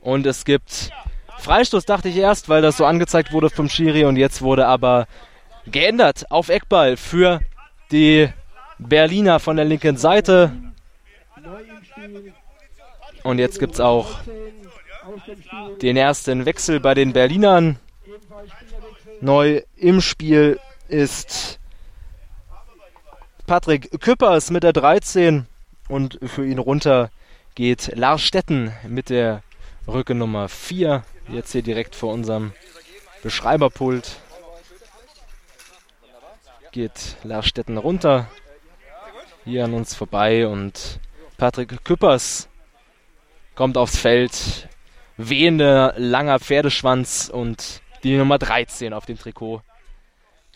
Und es gibt Freistoß, dachte ich erst, weil das so angezeigt wurde vom Schiri. Und jetzt wurde aber geändert auf Eckball für die Berliner von der linken Seite. Und jetzt gibt es auch den ersten Wechsel bei den Berlinern. Neu im Spiel ist Patrick Küppers mit der 13 und für ihn runter geht Lars Stetten mit der Rückennummer 4. Jetzt hier direkt vor unserem Beschreiberpult. Geht Lars Stetten runter. Hier an uns vorbei und Patrick Küppers kommt aufs Feld. Wehender, langer Pferdeschwanz und die Nummer 13 auf dem Trikot.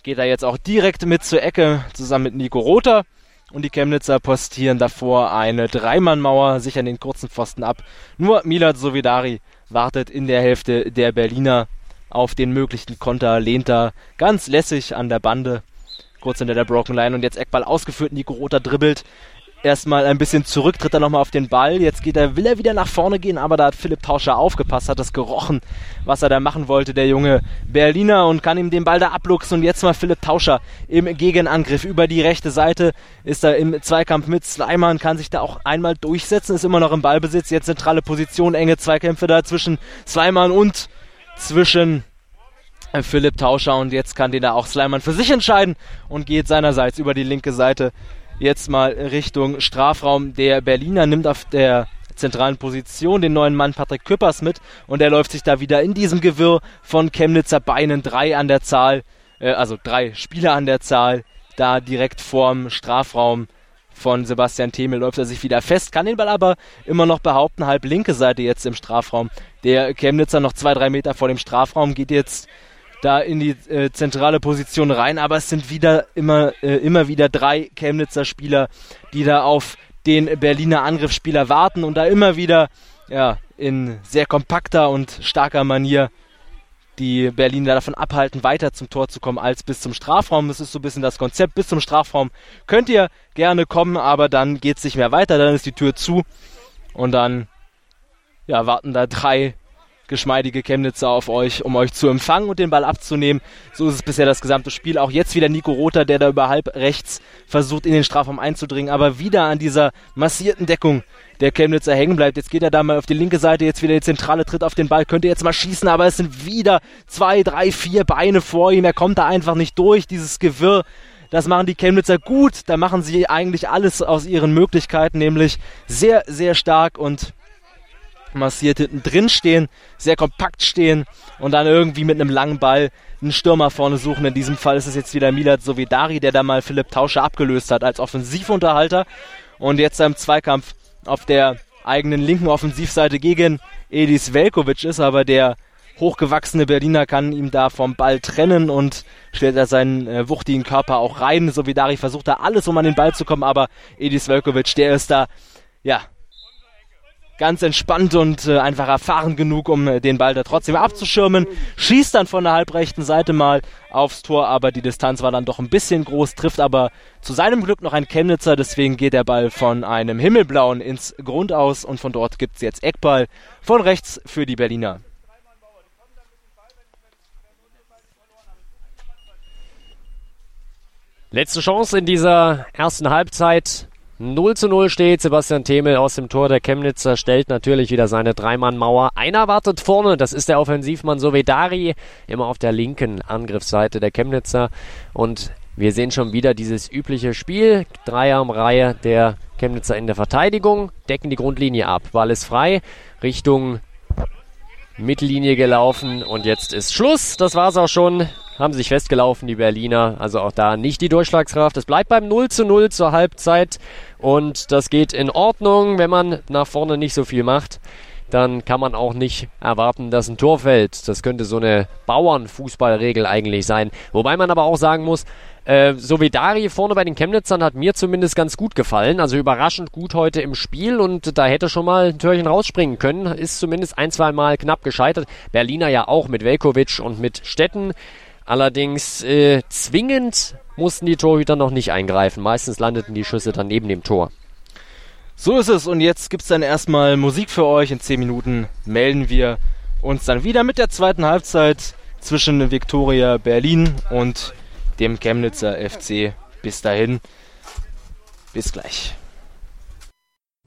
Geht er jetzt auch direkt mit zur Ecke zusammen mit Nico Rother. Und die Chemnitzer postieren davor eine Dreimannmauer, sichern den kurzen Pfosten ab. Nur Milad Sovidari wartet in der Hälfte der Berliner auf den möglichen Konter, lehnt da ganz lässig an der Bande, kurz hinter der Broken Line und jetzt Eckball ausgeführt, Nico Rother dribbelt erstmal ein bisschen zurück, tritt er nochmal auf den Ball. Jetzt geht er, will er wieder nach vorne gehen, aber da hat Philipp Tauscher aufgepasst, hat das gerochen, was er da machen wollte, der junge Berliner, und kann ihm den Ball da abluchsen. Und jetzt mal Philipp Tauscher im Gegenangriff über die rechte Seite, ist er im Zweikampf mit Sleiman, kann sich da auch einmal durchsetzen, ist immer noch im Ballbesitz. Jetzt zentrale Position, enge Zweikämpfe da zwischen Sleiman und zwischen Philipp Tauscher und jetzt kann den da auch Sleiman für sich entscheiden und geht seinerseits über die linke Seite jetzt mal Richtung Strafraum. Der Berliner nimmt auf der zentralen Position den neuen Mann Patrick Küppers mit und er läuft sich da wieder in diesem Gewirr von Chemnitzer Beinen drei an der Zahl, äh, also drei Spieler an der Zahl, da direkt vorm Strafraum von Sebastian Themel läuft er sich wieder fest, kann den Ball aber immer noch behaupten, halb linke Seite jetzt im Strafraum. Der Chemnitzer noch zwei, drei Meter vor dem Strafraum geht jetzt da in die äh, zentrale Position rein, aber es sind wieder immer, äh, immer wieder drei Chemnitzer Spieler, die da auf den Berliner Angriffsspieler warten und da immer wieder ja, in sehr kompakter und starker Manier die Berliner davon abhalten, weiter zum Tor zu kommen als bis zum Strafraum. Das ist so ein bisschen das Konzept. Bis zum Strafraum könnt ihr gerne kommen, aber dann geht es nicht mehr weiter, dann ist die Tür zu und dann ja, warten da drei geschmeidige Chemnitzer auf euch, um euch zu empfangen und den Ball abzunehmen. So ist es bisher das gesamte Spiel. Auch jetzt wieder Nico Rother, der da über halb rechts versucht, in den Strafraum einzudringen, aber wieder an dieser massierten Deckung der Chemnitzer hängen bleibt. Jetzt geht er da mal auf die linke Seite, jetzt wieder die zentrale Tritt auf den Ball, könnte jetzt mal schießen, aber es sind wieder zwei, drei, vier Beine vor ihm. Er kommt da einfach nicht durch, dieses Gewirr. Das machen die Chemnitzer gut. Da machen sie eigentlich alles aus ihren Möglichkeiten, nämlich sehr, sehr stark und massiert hinten drin stehen, sehr kompakt stehen und dann irgendwie mit einem langen Ball einen Stürmer vorne suchen. In diesem Fall ist es jetzt wieder Milad Sovedari, der da mal Philipp Tauscher abgelöst hat als Offensivunterhalter und jetzt im Zweikampf auf der eigenen linken Offensivseite gegen Edis Velkovic ist, aber der hochgewachsene Berliner kann ihm da vom Ball trennen und stellt da seinen äh, wuchtigen Körper auch rein. Sovedari versucht da alles, um an den Ball zu kommen, aber Edis Velkovic, der ist da, ja, ganz entspannt und äh, einfach erfahren genug, um äh, den Ball da trotzdem abzuschirmen. Schießt dann von der halbrechten Seite mal aufs Tor, aber die Distanz war dann doch ein bisschen groß, trifft aber zu seinem Glück noch ein Chemnitzer, deswegen geht der Ball von einem Himmelblauen ins Grund aus und von dort gibt's jetzt Eckball von rechts für die Berliner. Letzte Chance in dieser ersten Halbzeit 0 zu 0 steht. Sebastian Themel aus dem Tor der Chemnitzer stellt natürlich wieder seine Dreimann-Mauer. Einer wartet vorne, das ist der Offensivmann Sovedari, immer auf der linken Angriffsseite der Chemnitzer. Und wir sehen schon wieder dieses übliche Spiel. Dreierreihe der Chemnitzer in der Verteidigung, decken die Grundlinie ab. Ball ist frei, Richtung Mittellinie gelaufen und jetzt ist Schluss. Das war's auch schon haben sich festgelaufen, die Berliner. Also auch da nicht die Durchschlagskraft. Es bleibt beim 0 zu 0 zur Halbzeit und das geht in Ordnung, wenn man nach vorne nicht so viel macht. Dann kann man auch nicht erwarten, dass ein Tor fällt. Das könnte so eine Bauernfußballregel eigentlich sein. Wobei man aber auch sagen muss, äh, so wie Dari vorne bei den Chemnitzern hat mir zumindest ganz gut gefallen. Also überraschend gut heute im Spiel und da hätte schon mal ein Türchen rausspringen können. Ist zumindest ein, zwei Mal knapp gescheitert. Berliner ja auch mit Velkovic und mit Stetten. Allerdings äh, zwingend mussten die Torhüter noch nicht eingreifen. Meistens landeten die Schüsse dann neben dem Tor. So ist es und jetzt gibt es dann erstmal Musik für euch. In 10 Minuten melden wir uns dann wieder mit der zweiten Halbzeit zwischen Viktoria Berlin und dem Chemnitzer FC. Bis dahin, bis gleich.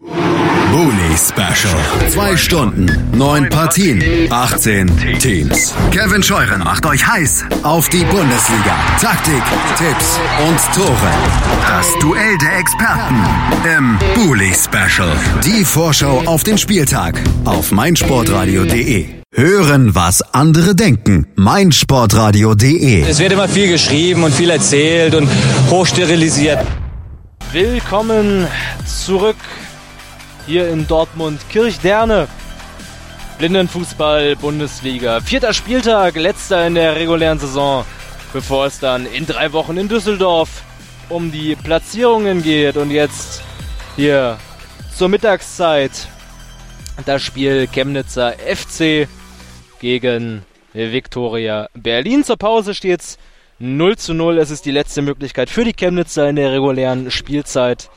Bully Special. Zwei Stunden, neun Partien, 18 Teams. Kevin Scheuren macht euch heiß auf die Bundesliga. Taktik, Tipps und Tore. Das Duell der Experten im Bully Special. Die Vorschau auf den Spieltag auf meinsportradio.de. Hören, was andere denken. meinsportradio.de. Es wird immer viel geschrieben und viel erzählt und hochsterilisiert. Willkommen zurück hier in Dortmund Kirchderne. Blindenfußball Bundesliga. Vierter Spieltag, letzter in der regulären Saison, bevor es dann in drei Wochen in Düsseldorf um die Platzierungen geht. Und jetzt hier zur Mittagszeit das Spiel Chemnitzer FC gegen Viktoria Berlin. Zur Pause steht's 0 zu 0. Es ist die letzte Möglichkeit für die Chemnitzer in der regulären Spielzeit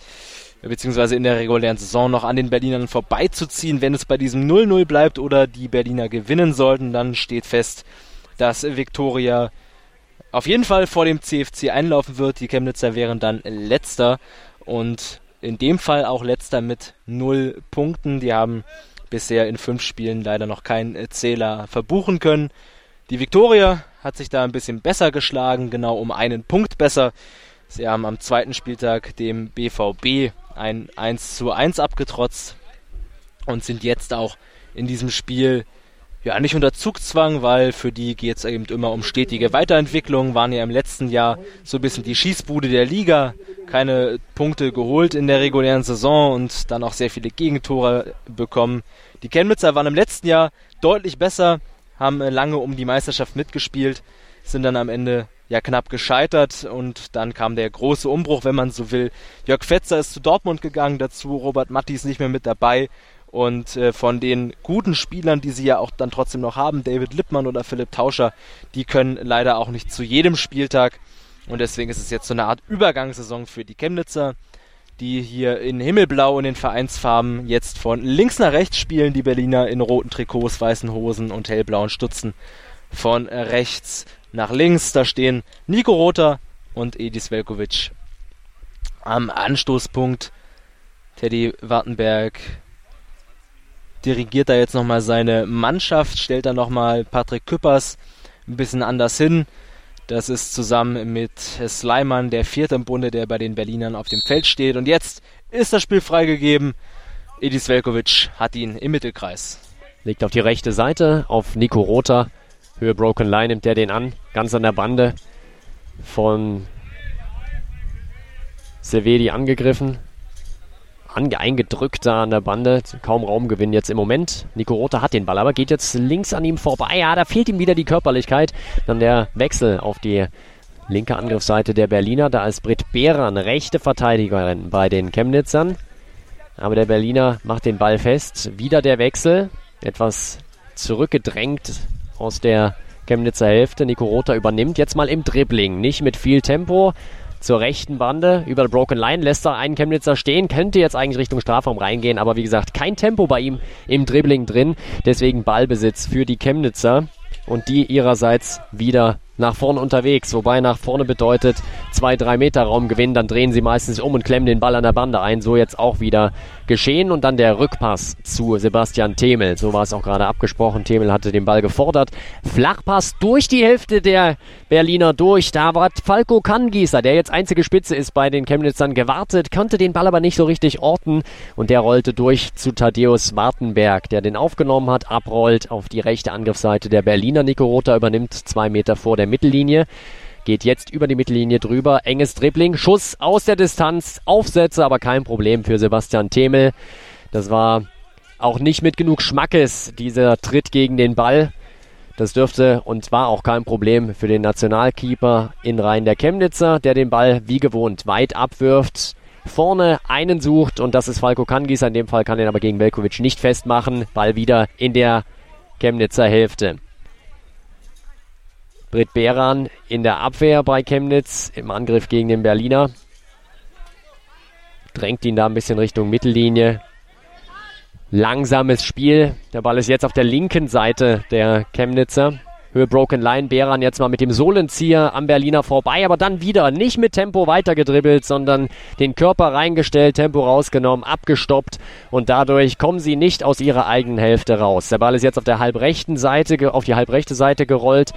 beziehungsweise in der regulären Saison noch an den Berlinern vorbeizuziehen. Wenn es bei diesem 0-0 bleibt oder die Berliner gewinnen sollten, dann steht fest, dass Viktoria auf jeden Fall vor dem CFC einlaufen wird. Die Chemnitzer wären dann letzter und in dem Fall auch letzter mit 0 Punkten. Die haben bisher in fünf Spielen leider noch keinen Zähler verbuchen können. Die Viktoria hat sich da ein bisschen besser geschlagen, genau um einen Punkt besser. Sie haben am zweiten Spieltag dem BVB ein 1 zu 1 abgetrotzt und sind jetzt auch in diesem Spiel ja nicht unter Zugzwang, weil für die geht es eben immer um stetige Weiterentwicklung, waren ja im letzten Jahr so ein bisschen die Schießbude der Liga, keine Punkte geholt in der regulären Saison und dann auch sehr viele Gegentore bekommen. Die Chemnitzer waren im letzten Jahr deutlich besser, haben lange um die Meisterschaft mitgespielt, sind dann am Ende ja knapp gescheitert und dann kam der große Umbruch, wenn man so will. Jörg Fetzer ist zu Dortmund gegangen, dazu Robert Mattis nicht mehr mit dabei Und äh, von den guten Spielern, die sie ja auch dann trotzdem noch haben, David Lippmann oder Philipp Tauscher, die können leider auch nicht zu jedem Spieltag. Und deswegen ist es jetzt so eine Art Übergangssaison für die Chemnitzer, die hier in Himmelblau in den Vereinsfarben jetzt von links nach rechts spielen, die Berliner in roten Trikots, weißen Hosen und hellblauen Stutzen von rechts nach links. Da stehen Nico Rother und Edis Velkovic am Anstoßpunkt. Teddy Wartenberg dirigiert da jetzt nochmal seine Mannschaft, stellt da nochmal Patrick Küppers ein bisschen anders hin. Das ist zusammen mit Sleiman der vierte im Bunde, der bei den Berlinern auf dem Feld steht. Und jetzt ist das Spiel freigegeben. Edis Velkovic hat ihn im Mittelkreis. Legt auf die rechte Seite auf Nico Rother. Höhe Broken Line nimmt der den an. Ganz an der Bande von Sevedi angegriffen ange eingedrückt da an der Bande. Kaum Raumgewinn jetzt im Moment. Nico Rother hat den Ball, aber geht jetzt links an ihm vorbei. Ja, da fehlt ihm wieder die Körperlichkeit. Dann der Wechsel auf die linke Angriffsseite der Berliner. Da ist Britt Behran, rechte Verteidigerin bei den Chemnitzern. Aber der Berliner macht den Ball fest. Wieder der Wechsel. Etwas zurückgedrängt aus der Chemnitzer Hälfte. Nico Rother übernimmt jetzt mal im Dribbling. Nicht mit viel Tempo, zur rechten Bande über Broken Line, lässt er einen Chemnitzer stehen, könnte jetzt eigentlich Richtung Strafraum reingehen, aber wie gesagt, kein Tempo bei ihm im Dribbling drin, deswegen Ballbesitz für die Chemnitzer und die ihrerseits wieder nach vorne unterwegs, wobei nach vorne bedeutet zwei, drei Meter Raum gewinnen, dann drehen sie meistens um und klemmen den Ball an der Bande ein. So jetzt auch wieder geschehen und dann der Rückpass zu Sebastian Themel. So war es auch gerade abgesprochen. Themel hatte den Ball gefordert. Flachpass durch die Hälfte der Berliner durch. Da war Falco Kangieser, der jetzt einzige Spitze ist bei den Chemnitzern, gewartet, konnte den Ball aber nicht so richtig orten und der rollte durch zu Thaddeus Wartenberg, der den aufgenommen hat, abrollt auf die rechte Angriffsseite der Berliner. Nico Rother übernimmt zwei Meter vor der Mittellinie geht jetzt über die Mittellinie drüber. Enges Dribbling, Schuss aus der Distanz, Aufsätze, aber kein Problem für Sebastian Themel. Das war auch nicht mit genug Schmackes, dieser Tritt gegen den Ball. Das dürfte und war auch kein Problem für den Nationalkeeper in Reihen der Chemnitzer, der den Ball wie gewohnt weit abwirft, vorne einen sucht und das ist Falco Kangis. In dem Fall kann er aber gegen Velkovic nicht festmachen. Ball wieder in der Chemnitzer Hälfte. Britt Behran in der Abwehr bei Chemnitz im Angriff gegen den Berliner. Drängt ihn da ein bisschen Richtung Mittellinie. Langsames Spiel. Der Ball ist jetzt auf der linken Seite der Chemnitzer. Höhe Broken Line. Behran jetzt mal mit dem Sohlenzieher am Berliner vorbei, aber dann wieder nicht mit Tempo weitergedribbelt, sondern den Körper reingestellt, Tempo rausgenommen, abgestoppt und dadurch kommen sie nicht aus ihrer eigenen Hälfte raus. Der Ball ist jetzt auf der halbrechten Seite, auf die halbrechte Seite gerollt.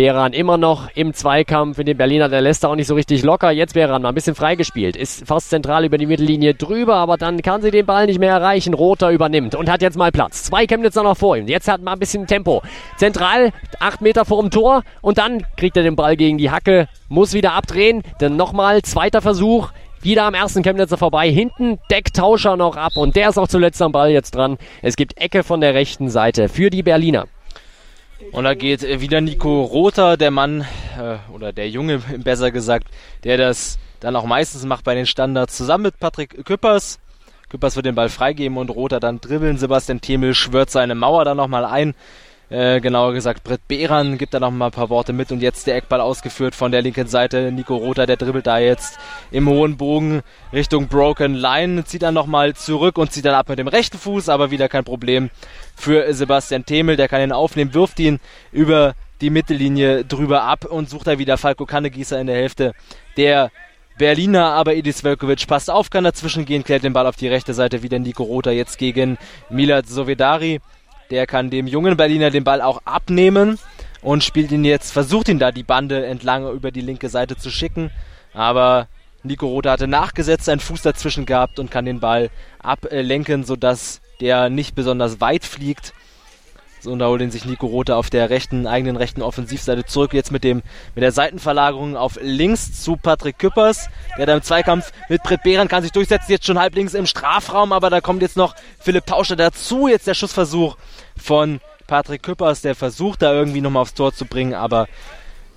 Beran immer noch im Zweikampf in den Berliner, der lässt da auch nicht so richtig locker. Jetzt Beran mal ein bisschen freigespielt, ist fast zentral über die Mittellinie drüber, aber dann kann sie den Ball nicht mehr erreichen. Roter übernimmt und hat jetzt mal Platz. Zwei Chemnitzer noch vor ihm. Jetzt hat mal ein bisschen Tempo. Zentral, acht Meter vor dem Tor und dann kriegt er den Ball gegen die Hacke, muss wieder abdrehen. Dann nochmal zweiter Versuch. Wieder am ersten Chemnitzer vorbei. Hinten deckt Tauscher noch ab und der ist auch zuletzt am Ball jetzt dran. Es gibt Ecke von der rechten Seite für die Berliner. Und da geht äh, wieder Nico Rother, der Mann, äh, oder der Junge besser gesagt, der das dann auch meistens macht bei den Standards, zusammen mit Patrick Küppers. Küppers wird den Ball freigeben und Rother dann dribbeln. Sebastian Themel schwört seine Mauer dann nochmal ein. Äh, genauer gesagt, Britt Behran gibt da noch mal ein paar Worte mit und jetzt der Eckball ausgeführt von der linken Seite. Nico Rother, der dribbelt da jetzt im hohen Bogen Richtung Broken Line, zieht dann noch mal zurück und zieht dann ab mit dem rechten Fuß, aber wieder kein Problem für Sebastian Themel, der kann ihn aufnehmen, wirft ihn über die Mittellinie drüber ab und sucht da wieder Falco Kannegießer in der Hälfte. Der Berliner, aber Edis Velkovic passt auf, kann dazwischen gehen, klärt den Ball auf die rechte Seite wieder Nico Rother jetzt gegen Milad Sovedari. Der kann dem jungen Berliner den Ball auch abnehmen und spielt ihn jetzt, versucht ihn da die Bande entlang über die linke Seite zu schicken. Aber Nico Rother hatte nachgesetzt, einen Fuß dazwischen gehabt und kann den Ball ablenken, sodass der nicht besonders weit fliegt. So, und da holt ihn sich Nico Rother auf der rechten, eigenen rechten Offensivseite zurück. Jetzt mit dem, mit der Seitenverlagerung auf links zu Patrick Küppers. Der da im Zweikampf mit Britt Behrens kann sich durchsetzen. Jetzt schon halb links im Strafraum, aber da kommt jetzt noch Philipp Tauscher dazu. Jetzt der Schussversuch von Patrick Küppers, der versucht da irgendwie nochmal aufs Tor zu bringen, aber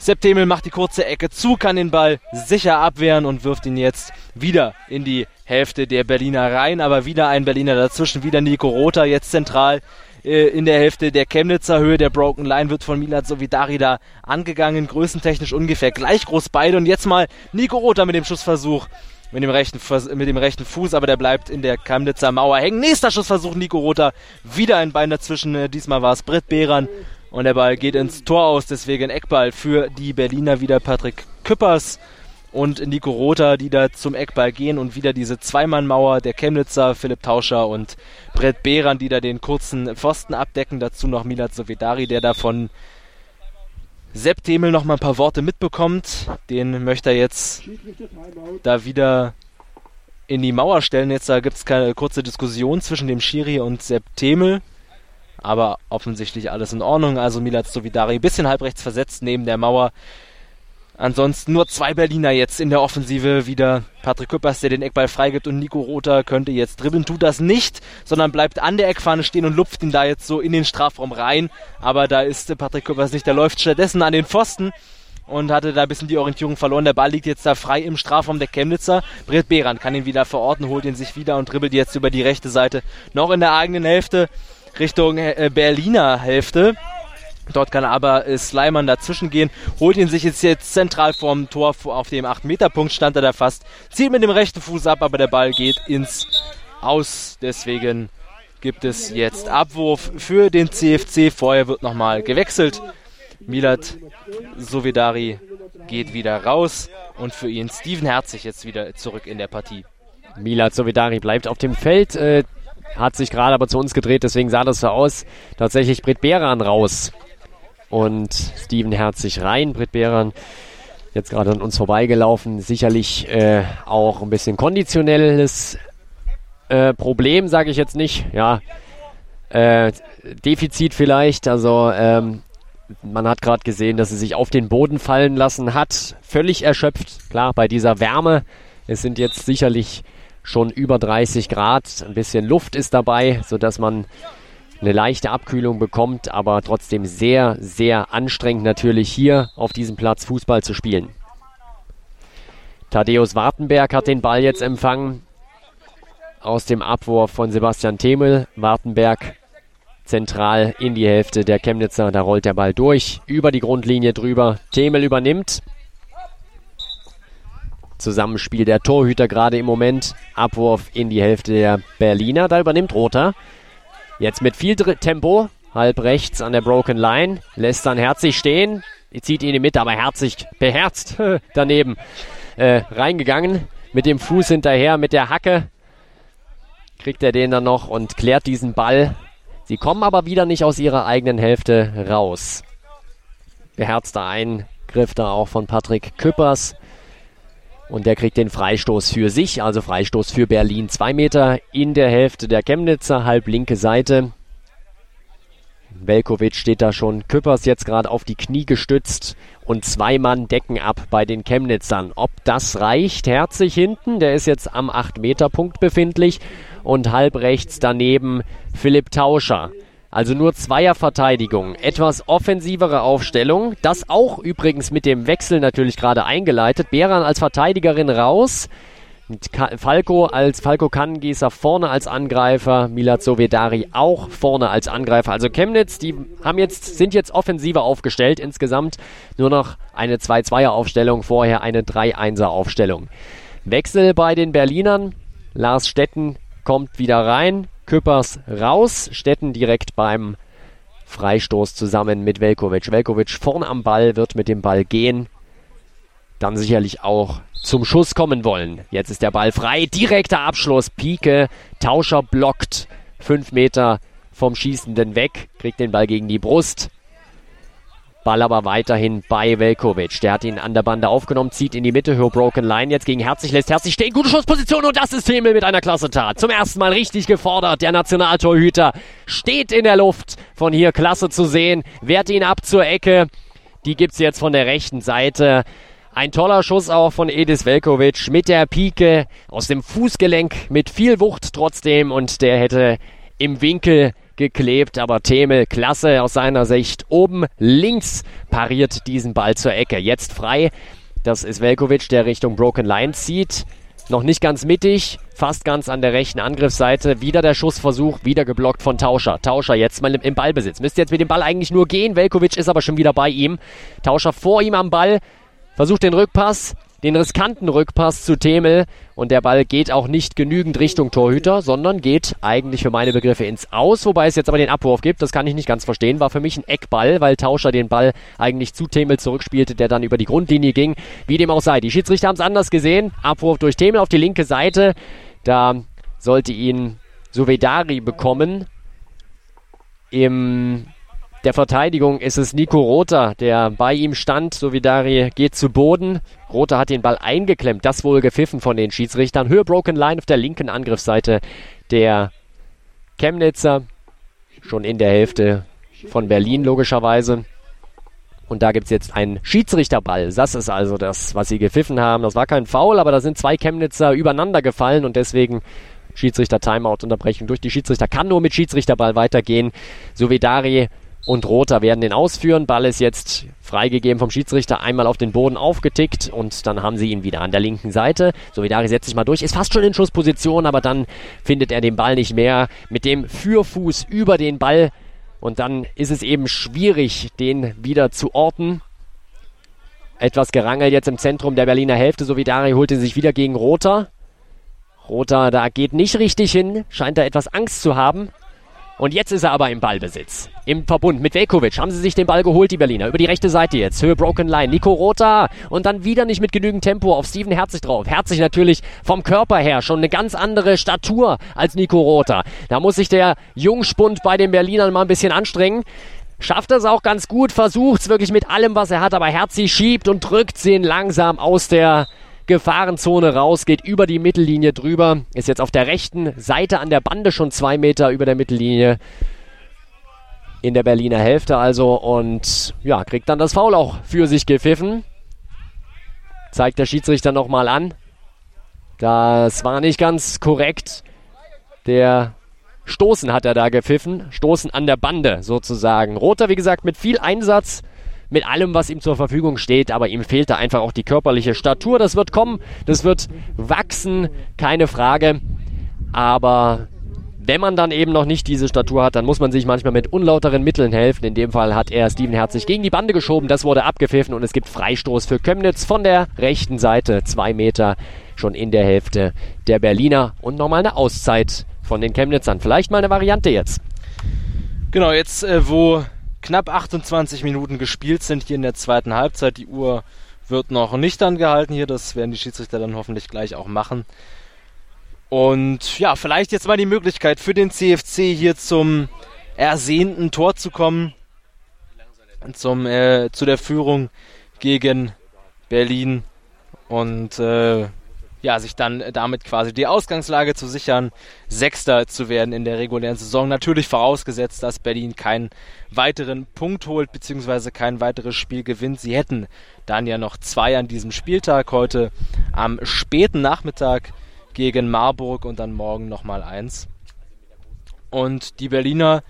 Septemel macht die kurze Ecke zu, kann den Ball sicher abwehren und wirft ihn jetzt wieder in die Hälfte der Berliner rein. Aber wieder ein Berliner dazwischen, wieder Nico Rother jetzt zentral äh, in der Hälfte der Chemnitzer Höhe. Der Broken Line wird von Milad Sovidari da angegangen, größentechnisch ungefähr gleich groß beide. Und jetzt mal Nico Rother mit dem Schussversuch mit dem rechten, mit dem rechten Fuß, aber der bleibt in der Chemnitzer Mauer hängen. Nächster Schussversuch, Nico Rother. Wieder ein Bein dazwischen. Äh, diesmal war es Britt Behran. Und der Ball geht ins Tor aus, deswegen Eckball für die Berliner wieder Patrick Küppers und Nico Rother, die da zum Eckball gehen und wieder diese Zweimannmauer der Chemnitzer, Philipp Tauscher und Brett Behran, die da den kurzen Pfosten abdecken. Dazu noch Milad Sovedari, der da von Sepp Demel noch mal ein paar Worte mitbekommt. Den möchte er jetzt da wieder in die Mauer stellen. Jetzt da gibt es keine kurze Diskussion zwischen dem Schiri und Sepp Demel. Aber offensichtlich alles in Ordnung. Also Milad Sovidari bisschen halbrechts versetzt neben der Mauer. Ansonsten nur zwei Berliner jetzt in der Offensive wieder. Patrick Küppers, der den Eckball freigibt und Nico Rother könnte jetzt dribbeln, tut das nicht, sondern bleibt an der Eckfahne stehen und lupft ihn da jetzt so in den Strafraum rein. Aber da ist Patrick Küppers nicht, der läuft stattdessen an den Pfosten und hatte da ein bisschen die Orientierung verloren. Der Ball liegt jetzt da frei im Strafraum der Chemnitzer. Britt Behran kann ihn wieder verorten, holt ihn sich wieder und dribbelt jetzt über die rechte Seite noch in der eigenen Hälfte Richtung äh, Berliner Hälfte. Dort kann aber äh, Sleiman dazwischen gehen, holt ihn sich jetzt, jetzt zentral vorm Tor auf dem 8-Meter-Punkt, stand er da fast, zieht mit dem rechten Fuß ab, aber der Ball geht ins Aus. Deswegen gibt es jetzt Abwurf für den CFC. Vorher wird nochmal gewechselt. Milad Sovedari geht wieder raus und für ihn Steven Herzig jetzt wieder zurück in der Partie. Milad Sovedari bleibt auf dem Feld. Äh, hat sich gerade aber zu uns gedreht, deswegen sah das so aus. Tatsächlich Britt Beran raus und Steven Herzig rein. Britt Beran jetzt gerade an uns vorbeigelaufen. Sicherlich äh, auch ein bisschen konditionelles äh, Problem, sage ich jetzt nicht. Ja, äh, Defizit vielleicht. Also ähm, man hat gerade gesehen, dass sie sich auf den Boden fallen lassen hat. Völlig erschöpft. Klar, bei dieser Wärme. Es sind jetzt sicherlich schon über 30 Grad. Ein bisschen Luft ist dabei, sodass man eine leichte Abkühlung bekommt, aber trotzdem sehr, sehr anstrengend natürlich hier auf diesem Platz Fußball zu spielen. Thaddeus Wartenberg hat den Ball jetzt empfangen aus dem Abwurf von Sebastian Themel. Wartenberg zentral in die Hälfte der Chemnitzer. Da rollt der Ball durch, über die Grundlinie drüber. Themel übernimmt. Zusammenspiel der Torhüter gerade im Moment. Abwurf in die Hälfte der Berliner. Da übernimmt Rother. Jetzt mit viel Tempo. Halb rechts an der Broken Line. Lässt dann Herzig stehen. Zieht ihn in die Mitte, aber Herzig beherzt daneben äh, reingegangen. Mit dem Fuß hinterher, mit der Hacke. Kriegt er den dann noch und klärt diesen Ball. Sie kommen aber wieder nicht aus ihrer eigenen Hälfte raus. Beherzter Eingriff da auch von Patrick Küppers. Und der kriegt den Freistoß für sich, also Freistoß für Berlin. Zwei Meter in der Hälfte der Chemnitzer, halb linke Seite. Velkovic steht da schon. Küppers jetzt gerade auf die Knie gestützt und zwei Mann decken ab bei den Chemnitzern. Ob das reicht? Herzig hinten, der ist jetzt am 8-Meter-Punkt befindlich und halb rechts daneben Philipp Tauscher. Also nur Zweierverteidigung. Etwas offensivere Aufstellung. Das auch übrigens mit dem Wechsel natürlich gerade eingeleitet. Beran als Verteidigerin raus. Falco als Falco Kannengießer vorne als Angreifer, Milad Sovedari auch vorne als Angreifer. Also Chemnitz, die haben jetzt, sind jetzt offensiver aufgestellt. Insgesamt nur noch eine 2-2er-Aufstellung, vorher eine 3-1er-Aufstellung. Wechsel bei den Berlinern. Lars Stetten kommt wieder rein. Küppers raus. Stetten direkt beim Freistoß zusammen mit Velkovic. Velkovic vorn am Ball, wird mit dem Ball gehen. Dann sicherlich auch zum Schuss kommen wollen. Jetzt ist der Ball frei. Direkter Abschluss. Pike. Tauscher blockt. Fünf Meter vom Schießenden weg. Kriegt den Ball gegen die Brust. Ball aber weiterhin bei Velkovic. Der hat ihn an der Bande aufgenommen, zieht in die Mitte, Höhe Broken Line jetzt gegen Herzig, lässt Herzig stehen. Gute Schussposition und das ist Himmel mit einer klasse Tat. Zum ersten Mal richtig gefordert. Der Nationaltorhüter steht in der Luft. Von hier klasse zu sehen. Wehrt ihn ab zur Ecke. Die gibt's jetzt von der rechten Seite. Ein toller Schuss auch von Edis Velkovic mit der Pike aus dem Fußgelenk mit viel Wucht trotzdem und der hätte im Winkel geklebt, aber Themel, klasse aus seiner Sicht. Oben links pariert diesen Ball zur Ecke. Jetzt frei. Das ist Velkovic, der Richtung Broken Line zieht. Noch nicht ganz mittig, fast ganz an der rechten Angriffsseite. Wieder der Schussversuch, wieder geblockt von Tauscher. Tauscher jetzt mal im Ballbesitz. Müsste jetzt mit dem Ball eigentlich nur gehen. Velkovic ist aber schon wieder bei ihm. Tauscher vor ihm am Ball. Versucht den Rückpass den riskanten Rückpass zu Themel und der Ball geht auch nicht genügend Richtung Torhüter, sondern geht eigentlich für meine Begriffe ins Aus, wobei es jetzt aber den Abwurf gibt. Das kann ich nicht ganz verstehen. War für mich ein Eckball, weil Tauscher den Ball eigentlich zu Themel zurückspielte, der dann über die Grundlinie ging. Wie dem auch sei. Die Schiedsrichter haben es anders gesehen. Abwurf durch Themel auf die linke Seite. Da sollte ihn Suvedari bekommen. Im der Verteidigung ist es Nico Rother, der bei ihm stand. Sovidari geht zu Boden. Rother hat den Ball eingeklemmt. Das wohl gepfiffen von den Schiedsrichtern. Höhe Broken Line auf der linken Angriffsseite der Chemnitzer. Schon in der Hälfte von Berlin logischerweise. Und da gibt es jetzt einen Schiedsrichterball. Das ist also das, was sie gepfiffen haben. Das war kein Foul, aber da sind zwei Chemnitzer übereinander gefallen und deswegen Schiedsrichter Timeout Unterbrechung durch die Schiedsrichter kann nur mit Schiedsrichterball weitergehen. Sovedari und Roter werden den ausführen. Ball ist jetzt freigegeben vom Schiedsrichter, einmal auf den Boden aufgetickt und dann haben sie ihn wieder an der linken Seite. Solidari setzt sich mal durch, ist fast schon in Schussposition, aber dann findet er den Ball nicht mehr mit dem Fürfuß über den Ball und dann ist es eben schwierig, den wieder zu orten. Etwas gerangelt jetzt im Zentrum der Berliner Hälfte. Solidari holte sich wieder gegen Roter. Roter, da geht nicht richtig hin, scheint da etwas Angst zu haben. Und jetzt ist er aber im Ballbesitz. Im Verbund mit Velkovic haben sie sich den Ball geholt, die Berliner. Über die rechte Seite jetzt. Höhe Broken Line. Nico Rota. Und dann wieder nicht mit genügend Tempo auf Steven Herzig drauf. Herzig natürlich vom Körper her schon eine ganz andere Statur als Nico Rota. Da muss sich der Jungspund bei den Berlinern mal ein bisschen anstrengen. Schafft das auch ganz gut, versucht es wirklich mit allem, was er hat, aber Herzig schiebt und drückt sie langsam aus der Gefahrenzone raus, geht über die Mittellinie drüber, ist jetzt auf der rechten Seite an der Bande schon zwei Meter über der Mittellinie in der Berliner Hälfte also und ja, kriegt dann das Foul auch für sich gepfiffen. Zeigt der Schiedsrichter nochmal an. Das war nicht ganz korrekt. Der Stoßen hat er da gepfiffen. Stoßen an der Bande sozusagen. Roter, wie gesagt, mit viel Einsatz mit allem, was ihm zur Verfügung steht, aber ihm fehlt da einfach auch die körperliche Statur. Das wird kommen, das wird wachsen, keine Frage. Aber wenn man dann eben noch nicht diese Statur hat, dann muss man sich manchmal mit unlauteren Mitteln helfen. In dem Fall hat er Steven Herzig gegen die Bande geschoben. Das wurde abgepfiffen und es gibt Freistoß für Kömnitz von der rechten Seite. Zwei Meter schon in der Hälfte der Berliner und nochmal eine Auszeit von den Chemnitzern. Vielleicht mal eine Variante jetzt. Genau, jetzt äh, wo knapp 28 Minuten gespielt sind hier in der zweiten Halbzeit. Die Uhr wird noch nicht angehalten hier. Das werden die Schiedsrichter dann hoffentlich gleich auch machen. Und ja, vielleicht jetzt mal die Möglichkeit für den CFC hier zum ersehnten Tor zu kommen. Zum, äh, zu der Führung gegen Berlin. Und äh, ja, sich dann damit quasi die Ausgangslage zu sichern, Sechster zu werden in der regulären Saison. Natürlich vorausgesetzt, dass Berlin keinen weiteren Punkt holt, beziehungsweise kein weiteres Spiel gewinnt. Sie hätten dann ja noch zwei an diesem Spieltag, heute am späten Nachmittag gegen Marburg und dann morgen nochmal eins. Und die Berliner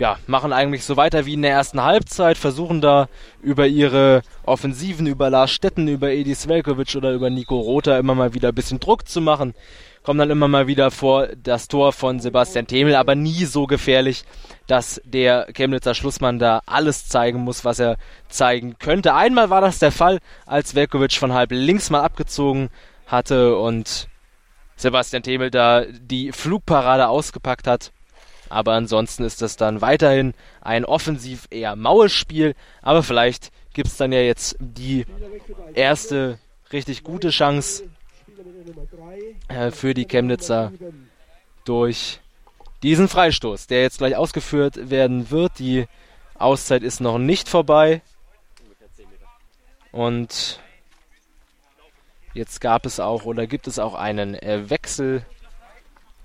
ja, machen eigentlich so weiter wie in der ersten Halbzeit, versuchen da über ihre Offensiven, über Lars Stetten, über Edi Svelkovic oder über Nico Rother immer mal wieder ein bisschen Druck zu machen. Kommen dann immer mal wieder vor das Tor von Sebastian Themel, aber nie so gefährlich, dass der Chemnitzer Schlussmann da alles zeigen muss, was er zeigen könnte. Einmal war das der Fall, als Velkovic von halb links mal abgezogen hatte und Sebastian Themel da die Flugparade ausgepackt hat aber ansonsten ist das dann weiterhin ein offensiv eher maues Spiel. Aber vielleicht gibt es dann ja jetzt die erste richtig gute Chance äh, für die Chemnitzer durch diesen Freistoß, der jetzt gleich ausgeführt werden wird. Die Auszeit ist noch nicht vorbei. Und jetzt gab es auch oder gibt es auch einen äh, Wechsel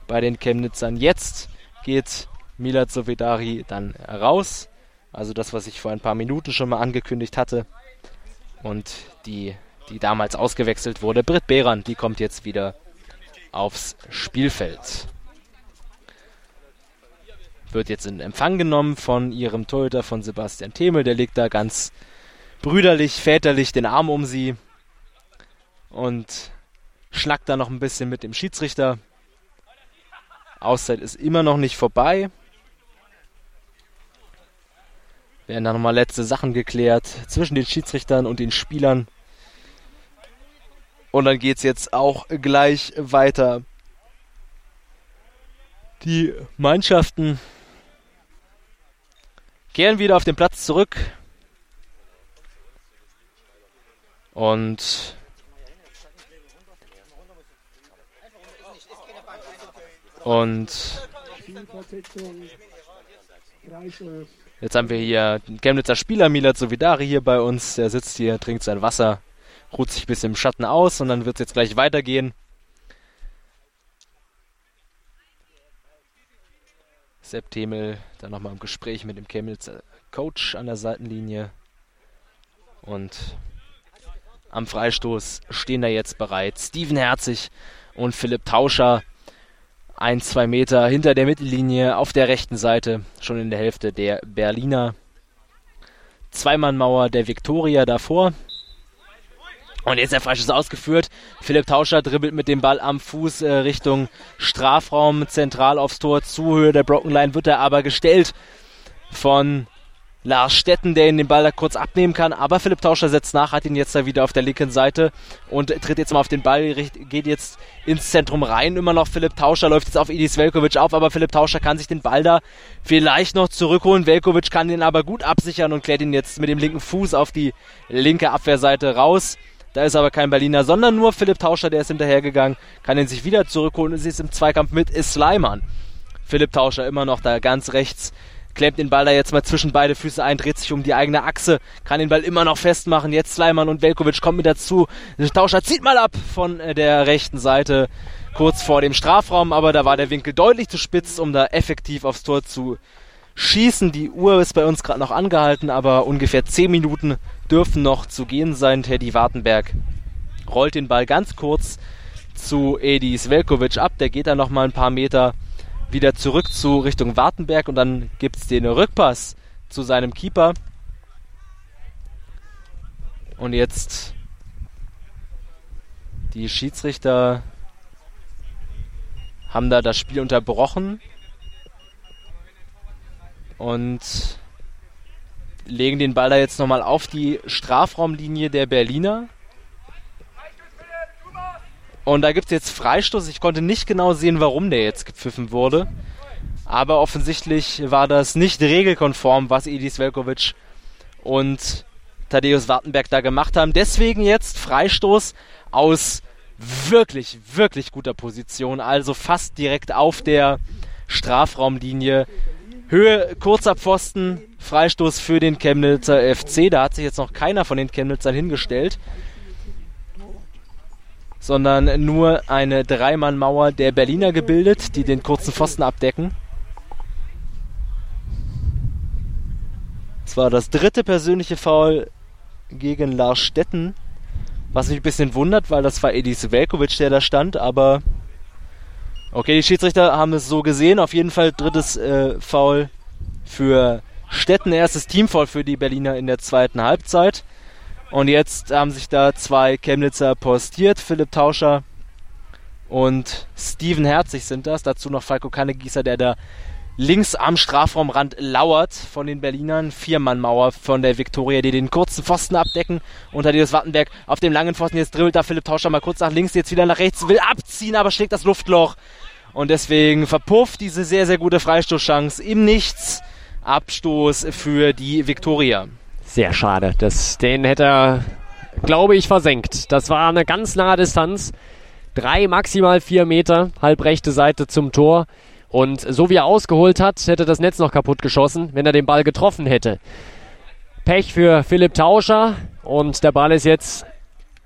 bei den Chemnitzern. Jetzt geht Milad Sovedari dann raus. Also das, was ich vor ein paar Minuten schon mal angekündigt hatte. Und die, die damals ausgewechselt wurde, Britt Behran, die kommt jetzt wieder aufs Spielfeld. wird jetzt in Empfang genommen von ihrem Torhüter von Sebastian Themel. Der legt da ganz brüderlich, väterlich den Arm um sie und schnackt da noch ein bisschen mit dem Schiedsrichter. Auszeit ist immer noch nicht vorbei. Werden da nochmal letzte Sachen geklärt zwischen den Schiedsrichtern und den Spielern. Und dann geht es jetzt auch gleich weiter. Die Mannschaften kehren wieder auf den Platz zurück. Und und jetzt haben wir hier den Chemnitzer Spieler Milad Sovidari hier bei uns. Der sitzt hier, trinkt sein Wasser, ruht sich ein bisschen im Schatten aus und dann wird es jetzt gleich weitergehen. Sepp Themel dann nochmal im Gespräch mit dem Chemnitzer Coach an der Seitenlinie. Und am Freistoß stehen da jetzt bereits Steven Herzig und Philipp Tauscher. Ein, zwei Meter hinter der Mittellinie auf der rechten Seite, schon in der Hälfte der Berliner. Zweimannmauer der Viktoria davor. Und jetzt der Freischuss ausgeführt. Philipp Tauscher dribbelt mit dem Ball am Fuß äh, Richtung Strafraum, zentral aufs Tor, Zuhöhe der Broken Line wird er aber gestellt von Lars Stetten, der ihn den Ball da kurz abnehmen kann. Aber Philipp Tauscher setzt nach, hat ihn jetzt da wieder auf der linken Seite und tritt jetzt mal auf den Ball, geht jetzt ins Zentrum rein. Immer noch Philipp Tauscher, läuft jetzt auf Idis Velkovic auf, aber Philipp Tauscher kann sich den Ball da vielleicht noch zurückholen. Velkovic kann den aber gut absichern und klärt ihn jetzt mit dem linken Fuß auf die linke Abwehrseite raus. Da ist aber kein Berliner, sondern nur Philipp Tauscher, der ist hinterhergegangen, kann ihn sich wieder zurückholen und ist im Zweikampf mit Sleiman. Philipp Tauscher immer noch da ganz rechts, klemmt den Ball da jetzt mal zwischen beide Füße ein, dreht sich um die eigene Achse, kann den Ball immer noch festmachen. Jetzt Sleiman und Velkovic kommen mit dazu. Tauscher zieht mal ab von äh, der rechten Seite kurz vor dem Strafraum, aber da war der Winkel deutlich zu spitz, um da effektiv aufs Tor zu schießen. Die Uhr ist bei uns gerade noch angehalten, aber ungefähr 10 Minuten dürfen noch zu gehen sein. Teddy Wartenberg rollt den Ball ganz kurz zu Edis Velkovic ab. Der geht dann noch mal ein paar Meter wieder zurück zu Richtung Wartenberg und dann gibt es den Rückpass zu seinem Keeper. Und jetzt die Schiedsrichter haben da das Spiel unterbrochen und legen den Ball da jetzt nochmal auf die Strafraumlinie der Berliner. Und da gibt es jetzt Freistoß. Ich konnte nicht genau sehen, warum der jetzt gepfiffen wurde. Aber offensichtlich war das nicht regelkonform, was Edis Velkovic und Thaddeus Wartenberg da gemacht haben. Deswegen jetzt Freistoß aus wirklich, wirklich guter Position. Also fast direkt auf der Strafraumlinie. Höhe kurzer Pfosten, Freistoß für den Chemnitzer FC. Da hat sich jetzt noch keiner von den Chemnitzern hingestellt, sondern nur eine Dreimannmauer der Berliner gebildet, die den kurzen Pfosten abdecken. Das war das dritte persönliche Foul gegen Lars Stetten, was mich ein bisschen wundert, weil das war Edis Velkovic, der da stand, aber Okay, die Schiedsrichter haben es so gesehen. Auf jeden Fall drittes äh, Foul für Stetten, erstes Teamfoul für die Berliner in der zweiten Halbzeit. Und jetzt haben sich da zwei Chemnitzer postiert. Philipp Tauscher und Steven Herzig sind das. Dazu noch Falco Kannegießer, der da links am Strafraumrand lauert von den Berlinern. Viermannmauer von der Viktoria, die den kurzen Pfosten abdecken. Unter dieses Wattenberg auf dem langen Pfosten. Jetzt dribbelt da Philipp Tauscher mal kurz nach links, jetzt wieder nach rechts, will abziehen, aber schlägt das Luftloch. Und deswegen verpufft diese sehr, sehr gute Freistoßchance im Nichts. Abstoß für die Viktoria. Sehr schade. Das, den hätte er, glaube ich, versenkt. Das war eine ganz nahe Distanz. Drei, maximal vier Meter, halbrechte Seite zum Tor. Und so wie er ausgeholt hat, hätte das Netz noch kaputt geschossen, wenn er den Ball getroffen hätte. Pech für Philipp Tauscher. Und der Ball ist jetzt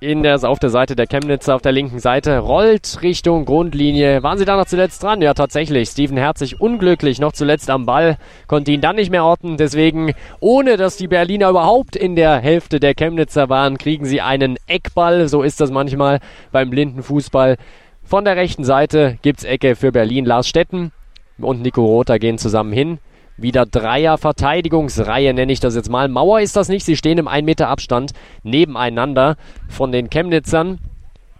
in der, auf der Seite der Chemnitzer auf der linken Seite, rollt Richtung Grundlinie. Waren sie da noch zuletzt dran? Ja, tatsächlich. Steven Herzig unglücklich noch zuletzt am Ball, konnte ihn dann nicht mehr orten. Deswegen, ohne dass die Berliner überhaupt in der Hälfte der Chemnitzer waren, kriegen sie einen Eckball. So ist das manchmal beim blinden Fußball. Von der rechten Seite gibt's Ecke für Berlin. Lars Stetten und Nico Rother gehen zusammen hin. Wieder Dreier-Verteidigungsreihe nenne ich das jetzt mal. Mauer ist das nicht, sie stehen im 1 Meter Abstand nebeneinander von den Chemnitzern,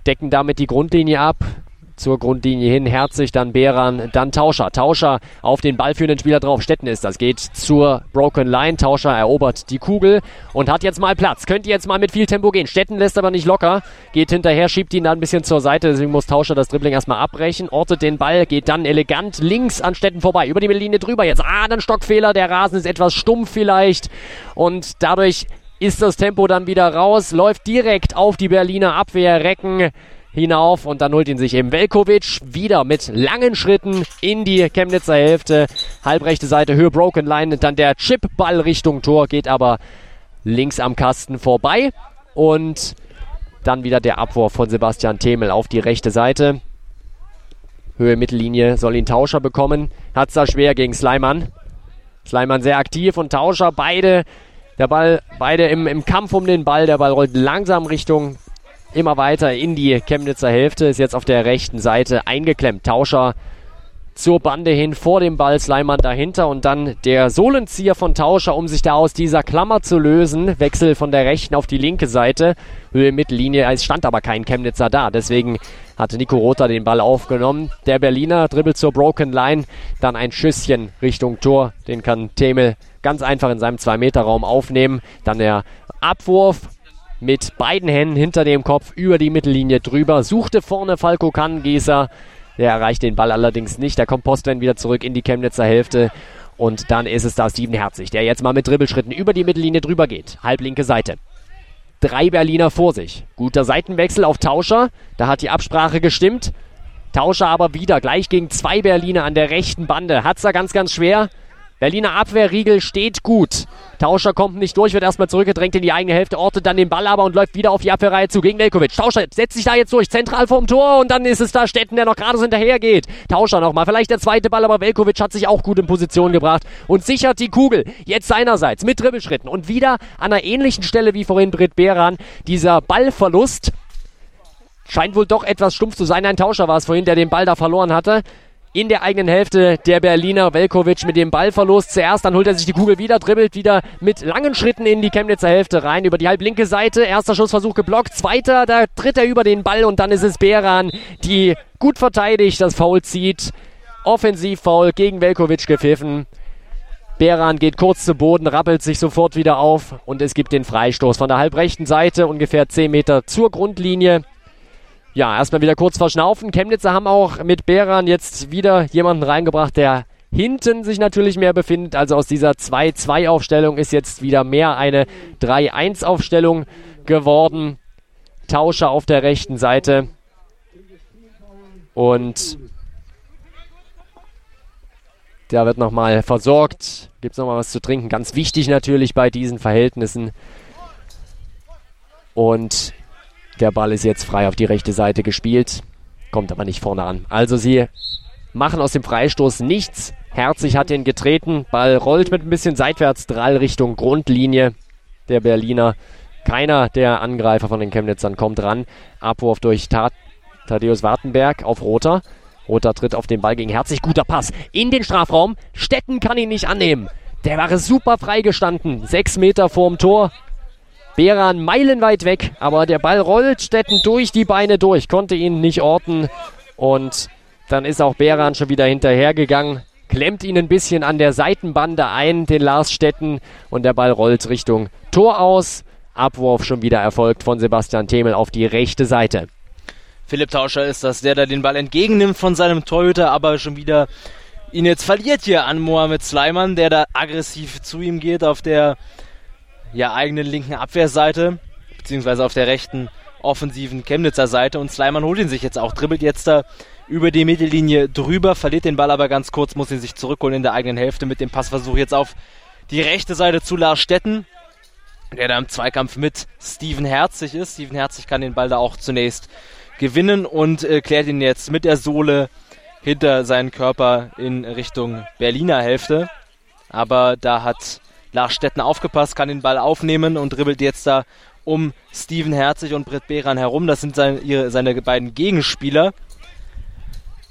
decken damit die Grundlinie ab zur Grundlinie hin. Herzig, dann Beran, dann Tauscher. Tauscher auf den ballführenden Spieler drauf. Stetten ist das. Geht zur Broken Line. Tauscher erobert die Kugel und hat jetzt mal Platz. Könnte jetzt mal mit viel Tempo gehen. Stetten lässt aber nicht locker. Geht hinterher, schiebt ihn dann ein bisschen zur Seite. Deswegen muss Tauscher das Dribbling erstmal abbrechen. Ortet den Ball, geht dann elegant links an Stetten vorbei. Über die Mittellinie drüber jetzt. Ah, dann Stockfehler. Der Rasen ist etwas stumpf vielleicht. Und dadurch ist das Tempo dann wieder raus. Läuft direkt auf die Berliner Abwehr. Recken hinauf und dann holt ihn sich eben Velkovic wieder mit langen Schritten in die Chemnitzer Hälfte. Halbrechte Seite, Höhe Broken Line, dann der Chipball Richtung Tor, geht aber links am Kasten vorbei und dann wieder der Abwurf von Sebastian Themel auf die rechte Seite. Höhe Mittellinie soll ihn Tauscher bekommen. Hat's da schwer gegen Sleiman. Sleiman sehr aktiv und Tauscher beide der Ball, beide im, im Kampf um den Ball. Der Ball rollt langsam Richtung immer weiter in die Chemnitzer Hälfte, ist jetzt auf der rechten Seite eingeklemmt. Tauscher zur Bande hin, vor dem Ball Sleiman dahinter und dann der Sohlenzieher von Tauscher, um sich da aus dieser Klammer zu lösen. Wechsel von der rechten auf die linke Seite. Höhe Mittellinie, es stand aber kein Chemnitzer da, deswegen hatte Nico Rother den Ball aufgenommen. Der Berliner dribbelt zur Broken Line, dann ein Schüsschen Richtung Tor, den kann Themel ganz einfach in seinem 2-Meter-Raum aufnehmen. Dann der Abwurf mit beiden Händen hinter dem Kopf über die Mittellinie drüber, suchte vorne Falco Kannengießer. Der erreicht den Ball allerdings nicht. Da kommt Postman wieder zurück in die Chemnitzer Hälfte. Und dann ist es da Steven Herzig, der jetzt mal mit Dribbelschritten über die Mittellinie drüber geht. Halblinke Seite. Drei Berliner vor sich. Guter Seitenwechsel auf Tauscher. Da hat die Absprache gestimmt. Tauscher aber wieder gleich gegen zwei Berliner an der rechten Bande. Hat's da ganz, ganz schwer. Berliner Abwehrriegel steht gut. Tauscher kommt nicht durch, wird erstmal zurückgedrängt in die eigene Hälfte, ortet dann den Ball aber und läuft wieder auf die Abwehrreihe zu gegen Velkovic. Tauscher setzt sich da jetzt durch, zentral vorm Tor und dann ist es da Stetten, der noch gerade hinterher geht. Tauscher nochmal, vielleicht der zweite Ball, aber Velkovic hat sich auch gut in Position gebracht und sichert die Kugel. Jetzt seinerseits mit Dribbelschritten und wieder an einer ähnlichen Stelle wie vorhin Britt Behran. Dieser Ballverlust scheint wohl doch etwas stumpf zu sein. Ein Tauscher war es vorhin, der den Ball da verloren hatte in der eigenen Hälfte der Berliner. Velkovic mit dem Ballverlust zuerst, dann holt er sich die Kugel wieder, dribbelt wieder mit langen Schritten in die Chemnitzer Hälfte rein, über die halblinke Seite. Erster Schussversuch geblockt, zweiter, da tritt er über den Ball und dann ist es Beran, die gut verteidigt das Foul zieht. Offensivfoul gegen Velkovic gepfiffen. Beran geht kurz zu Boden, rappelt sich sofort wieder auf und es gibt den Freistoß von der halbrechten Seite, ungefähr 10 Meter zur Grundlinie. Ja, erstmal wieder kurz verschnaufen. Chemnitzer haben auch mit Beran jetzt wieder jemanden reingebracht, der hinten sich natürlich mehr befindet. Also aus dieser 2-2-Aufstellung ist jetzt wieder mehr eine 3-1-Aufstellung geworden. Tauscher auf der rechten Seite. Und da wird nochmal versorgt. Gibt es nochmal was zu trinken. Ganz wichtig natürlich bei diesen Verhältnissen. Und der Ball ist jetzt frei auf die rechte Seite gespielt, kommt aber nicht vorne an. Also sie machen aus dem Freistoß nichts. Herzig hat den getreten. Ball rollt mit ein bisschen seitwärts, Drall Richtung Grundlinie der Berliner. Keiner der Angreifer von den Chemnitzern kommt ran. Abwurf durch Ta Thaddeus Wartenberg auf Roter. Roter tritt auf den Ball gegen Herzig. Guter Pass in den Strafraum. Stetten kann ihn nicht annehmen. Der war super freigestanden. Sechs Meter vorm Tor. Beran meilenweit weg, aber der Ball rollt Stetten durch die Beine durch, konnte ihn nicht orten und dann ist auch Beran schon wieder hinterhergegangen, klemmt ihn ein bisschen an der Seitenbande ein, den Lars Stetten und der Ball rollt Richtung Tor aus. Abwurf schon wieder erfolgt von Sebastian Themel auf die rechte Seite. Philipp Tauscher ist das, der da den Ball entgegennimmt von seinem Torhüter, aber schon wieder ihn jetzt verliert hier an Mohamed Sleiman, der da aggressiv zu ihm geht auf der ja, eigenen linken Abwehrseite, beziehungsweise auf der rechten offensiven Chemnitzer Seite. Und Sleiman holt ihn sich jetzt auch, dribbelt jetzt da über die Mittellinie drüber, verliert den Ball aber ganz kurz, muss ihn sich zurückholen in der eigenen Hälfte mit dem Passversuch jetzt auf die rechte Seite zu Lars Stetten, der da im Zweikampf mit Steven Herzig ist. Steven Herzig kann den Ball da auch zunächst gewinnen und äh, klärt ihn jetzt mit der Sohle hinter seinen Körper in Richtung Berliner Hälfte. Aber da hat Lars Stetten aufgepasst, kann den Ball aufnehmen und dribbelt jetzt da um Steven Herzig und Britt Behran herum. Das sind seine, ihre, seine beiden Gegenspieler.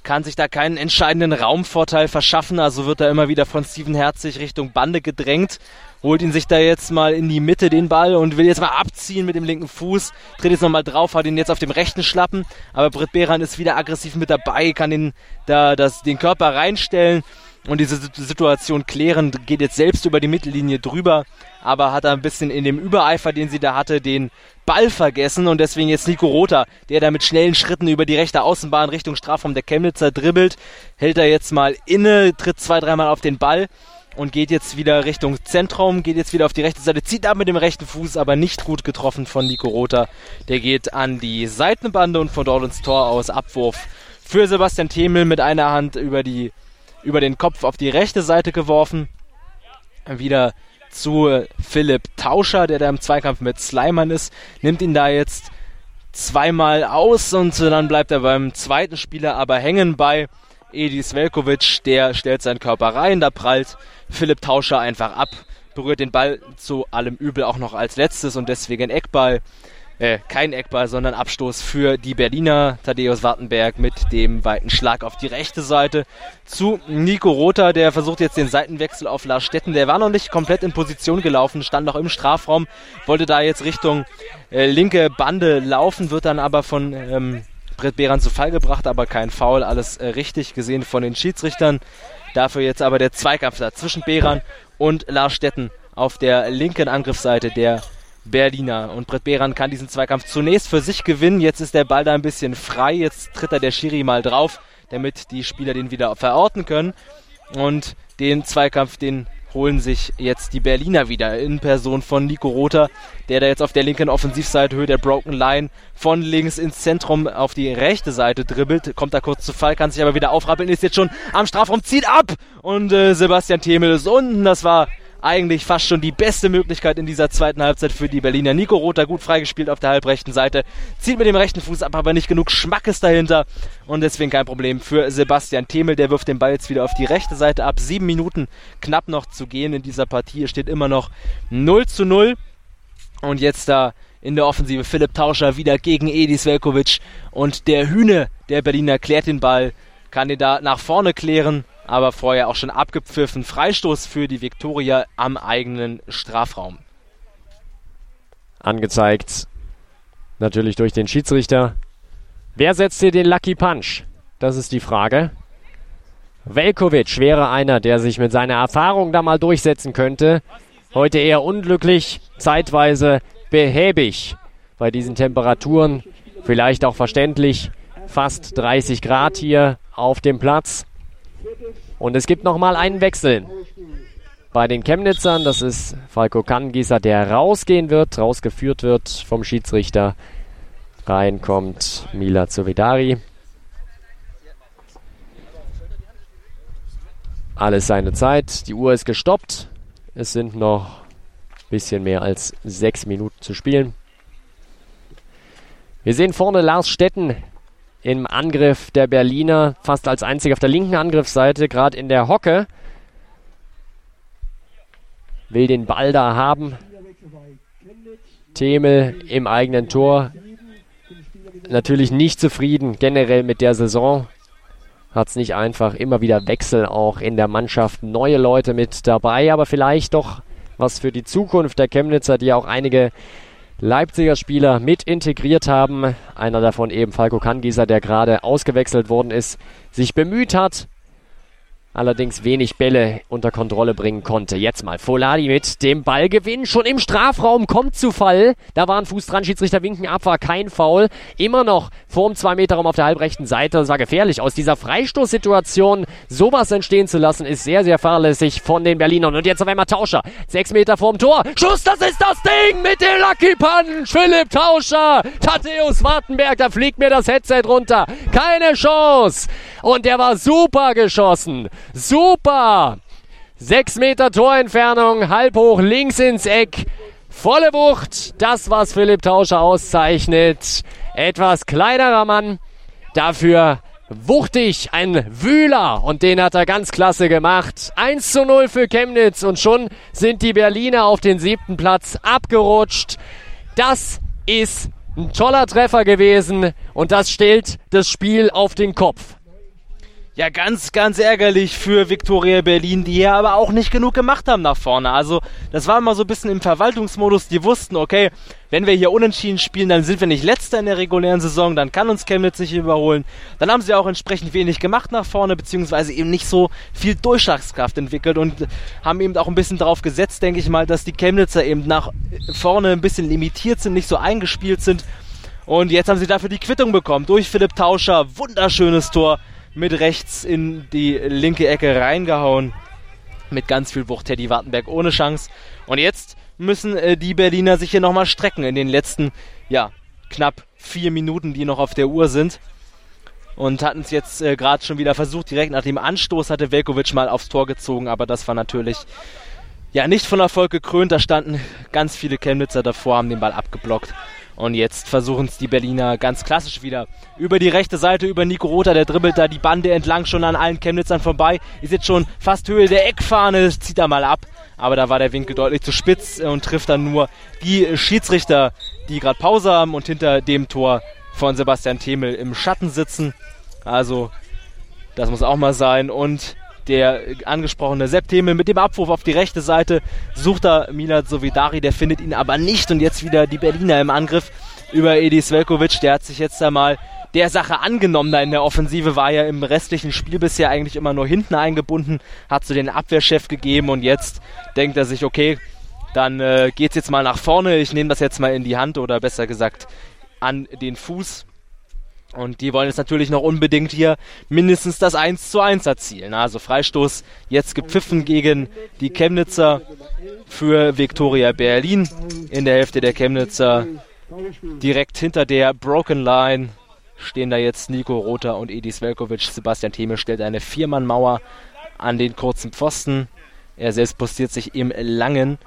kann sich da keinen entscheidenden Raumvorteil verschaffen, also wird er immer wieder von Steven Herzig Richtung Bande gedrängt, holt ihn sich da jetzt mal in die Mitte den Ball und will jetzt mal abziehen mit dem linken Fuß, tritt jetzt nochmal drauf, hat ihn jetzt auf dem rechten Schlappen, aber Britt Behran ist wieder aggressiv mit dabei, kann den, da, das, den Körper reinstellen und diese Situation klären, geht jetzt selbst über die Mittellinie drüber, aber hat ein bisschen in dem Übereifer, den sie da hatte, den Ball vergessen und deswegen jetzt Nico Rother, der da mit schnellen Schritten über die rechte Außenbahn Richtung Strafraum der Chemnitzer dribbelt, hält er jetzt mal inne, tritt zwei, dreimal auf den Ball und geht jetzt wieder Richtung Zentrum, geht jetzt wieder auf die rechte Seite, zieht ab mit dem rechten Fuß, aber nicht gut getroffen von Nico Rother. Der geht an die Seitenbande und von dort ins Tor aus Abwurf für Sebastian Themel mit einer Hand über die über den Kopf auf die rechte Seite geworfen. Wieder zu Philipp Tauscher, der da im Zweikampf mit Sleiman ist, nimmt ihn da jetzt zweimal aus und dann bleibt er beim zweiten Spieler aber hängen bei Edis Velkovic, der stellt seinen Körper rein, da prallt Philipp Tauscher einfach ab, berührt den Ball zu allem Übel auch noch als letztes und deswegen Eckball äh, kein Eckball, sondern Abstoß für die Berliner. Thaddeus Wartenberg mit dem weiten Schlag auf die rechte Seite zu Nico Rother, der versucht jetzt den Seitenwechsel auf Lars Stetten. Der war noch nicht komplett in Position gelaufen, stand noch im Strafraum, wollte da jetzt Richtung äh, linke Bande laufen, wird dann aber von ähm, Brett Behran zu Fall gebracht, aber kein Foul, alles äh, richtig gesehen von den Schiedsrichtern. Dafür jetzt aber der Zweikampf da zwischen Behran und Lars Stetten auf der linken Angriffsseite der Berliner. Und Brett Behran kann diesen Zweikampf zunächst für sich gewinnen. Jetzt ist der Ball da ein bisschen frei. Jetzt tritt er der Schiri mal drauf, damit die Spieler den wieder verorten können. Und den Zweikampf, den holen sich jetzt die Berliner wieder in Person von Nico Rother, der da jetzt auf der linken Offensivseite Höhe der Broken Line von links ins Zentrum auf die rechte Seite dribbelt, kommt da kurz zu Fall, kann sich aber wieder aufrappeln, ist jetzt schon am Strafraum, zieht ab und äh, Sebastian Themel ist unten, das war eigentlich fast schon die beste Möglichkeit in dieser zweiten Halbzeit für die Berliner. Nico Rother gut freigespielt auf der halbrechten Seite, zieht mit dem rechten Fuß ab, aber nicht genug Schmackes dahinter und deswegen kein Problem für Sebastian Themel. Der wirft den Ball jetzt wieder auf die rechte Seite ab. Sieben Minuten knapp noch zu gehen in dieser Partie. Steht immer noch 0 zu 0 und jetzt da in der Offensive Philipp Tauscher wieder gegen Edis Velkovic und der Hühne der Berliner klärt den Ball, kann den da nach vorne klären aber vorher auch schon abgepfiffen. Freistoß für die Viktoria am eigenen Strafraum. Angezeigt natürlich durch den Schiedsrichter. Wer setzt hier den Lucky Punch? Das ist die Frage. Velkovic wäre einer, der sich mit seiner Erfahrung da mal durchsetzen könnte. Heute eher unglücklich, zeitweise behäbig bei diesen Temperaturen. Vielleicht auch verständlich. Fast 30 Grad hier auf dem Platz. Und es gibt nochmal einen Wechsel bei den Chemnitzern. Das ist Falco Kangieser, der rausgehen wird, rausgeführt wird vom Schiedsrichter. Rein kommt Mila Zovidari. Alles seine Zeit. Die Uhr ist gestoppt. Es sind noch ein bisschen mehr als sechs Minuten zu spielen. Wir sehen vorne Lars Stetten, im Angriff der Berliner, fast als einziger auf der linken Angriffsseite, gerade in der Hocke. Will den Ball da haben. Themel im eigenen Tor. Natürlich nicht zufrieden generell mit der Saison. Hat es nicht einfach. Immer wieder Wechsel auch in der Mannschaft. Neue Leute mit dabei, aber vielleicht doch was für die Zukunft der Chemnitzer, die auch einige Leipziger Spieler mit integriert haben. Einer davon eben Falco Kangieser, der gerade ausgewechselt worden ist, sich bemüht hat, allerdings wenig Bälle unter Kontrolle bringen konnte. Jetzt mal Foladi mit dem Ballgewinn. Schon im Strafraum kommt zu Fall. Da war ein Fuß dran, Schiedsrichter winken ab, war kein Foul. Immer noch vorm 2-Meter-Raum auf der halbrechten Seite. Das war gefährlich. Aus dieser Freistoßsituation sowas entstehen zu lassen, ist sehr, sehr fahrlässig von den Berlinern. Und jetzt auf einmal Tauscher. Sechs Meter vorm Tor. Schuss, das ist das Ding mit dem Lucky Punch. Philipp Tauscher. Thaddeus Wartenberg, da fliegt mir das Headset runter. Keine Chance. Und der war super geschossen. Super! Sechs Meter Torentfernung, halb hoch links ins Eck. Volle Wucht, das was Philipp Tauscher auszeichnet. Etwas kleinerer Mann, dafür wuchtig, ein Wühler und den hat er ganz klasse gemacht. 1 zu 0 für Chemnitz und schon sind die Berliner auf den siebten Platz abgerutscht. Das ist ein toller Treffer gewesen und das stellt das Spiel auf den Kopf. Ja, ganz, ganz ärgerlich für Viktoria Berlin, die ja aber auch nicht genug gemacht haben nach vorne. Also, das war immer so ein bisschen im Verwaltungsmodus. Die wussten, okay, wenn wir hier unentschieden spielen, dann sind wir nicht letzter in der regulären Saison, dann kann uns Chemnitz nicht überholen. Dann haben sie auch entsprechend wenig gemacht nach vorne, beziehungsweise eben nicht so viel Durchschlagskraft entwickelt und haben eben auch ein bisschen darauf gesetzt, denke ich mal, dass die Chemnitzer eben nach vorne ein bisschen limitiert sind, nicht so eingespielt sind. Und jetzt haben sie dafür die Quittung bekommen durch Philipp Tauscher. Wunderschönes Tor mit rechts in die linke Ecke reingehauen. Mit ganz viel Wucht Teddy Wartenberg ohne Chance. Und jetzt müssen äh, die Berliner sich hier nochmal strecken in den letzten, ja, knapp vier Minuten, die noch auf der Uhr sind. Und hatten es jetzt äh, gerade schon wieder versucht. Direkt nach dem Anstoß hatte Velkovic mal aufs Tor gezogen, aber das war natürlich ja nicht von Erfolg gekrönt. Da standen ganz viele Chemnitzer davor, haben den Ball abgeblockt. Und jetzt versuchen es die Berliner ganz klassisch wieder. Über die rechte Seite, über Nico Rother, der dribbelt da die Bande entlang schon an allen Chemnitzern vorbei. Ist jetzt schon fast Höhe der Eckfahne, zieht er mal ab. Aber da war der Winkel deutlich zu spitz und trifft dann nur die Schiedsrichter, die gerade Pause haben und hinter dem Tor von Sebastian Themel im Schatten sitzen. Also, das muss auch mal sein. Und der angesprochene Sepp Themel mit dem Abwurf auf die rechte Seite. Sucht da Milad Sovidari, der findet ihn aber nicht. Und jetzt wieder die Berliner im Angriff über Edi Svelkovic, der hat sich jetzt einmal der Sache angenommen da in der Offensive, war ja im restlichen Spiel bisher eigentlich immer nur hinten eingebunden, hat so den Abwehrchef gegeben. Und jetzt denkt er sich, okay, dann äh, geht's jetzt mal nach vorne, ich nehme das jetzt mal in die Hand oder besser gesagt an den Fuß und die wollen jetzt natürlich noch unbedingt hier mindestens das 1 zu 1 erzielen. Also Freistoß jetzt gepfiffen gegen die Chemnitzer für Viktoria Berlin in der Hälfte der Chemnitzer. Direkt hinter der Broken Line stehen da jetzt Nico Rother und Edis Velkovic. Sebastian Theme stellt eine Viermann-Mauer an den kurzen Pfosten. Er selbst postiert sich im langen.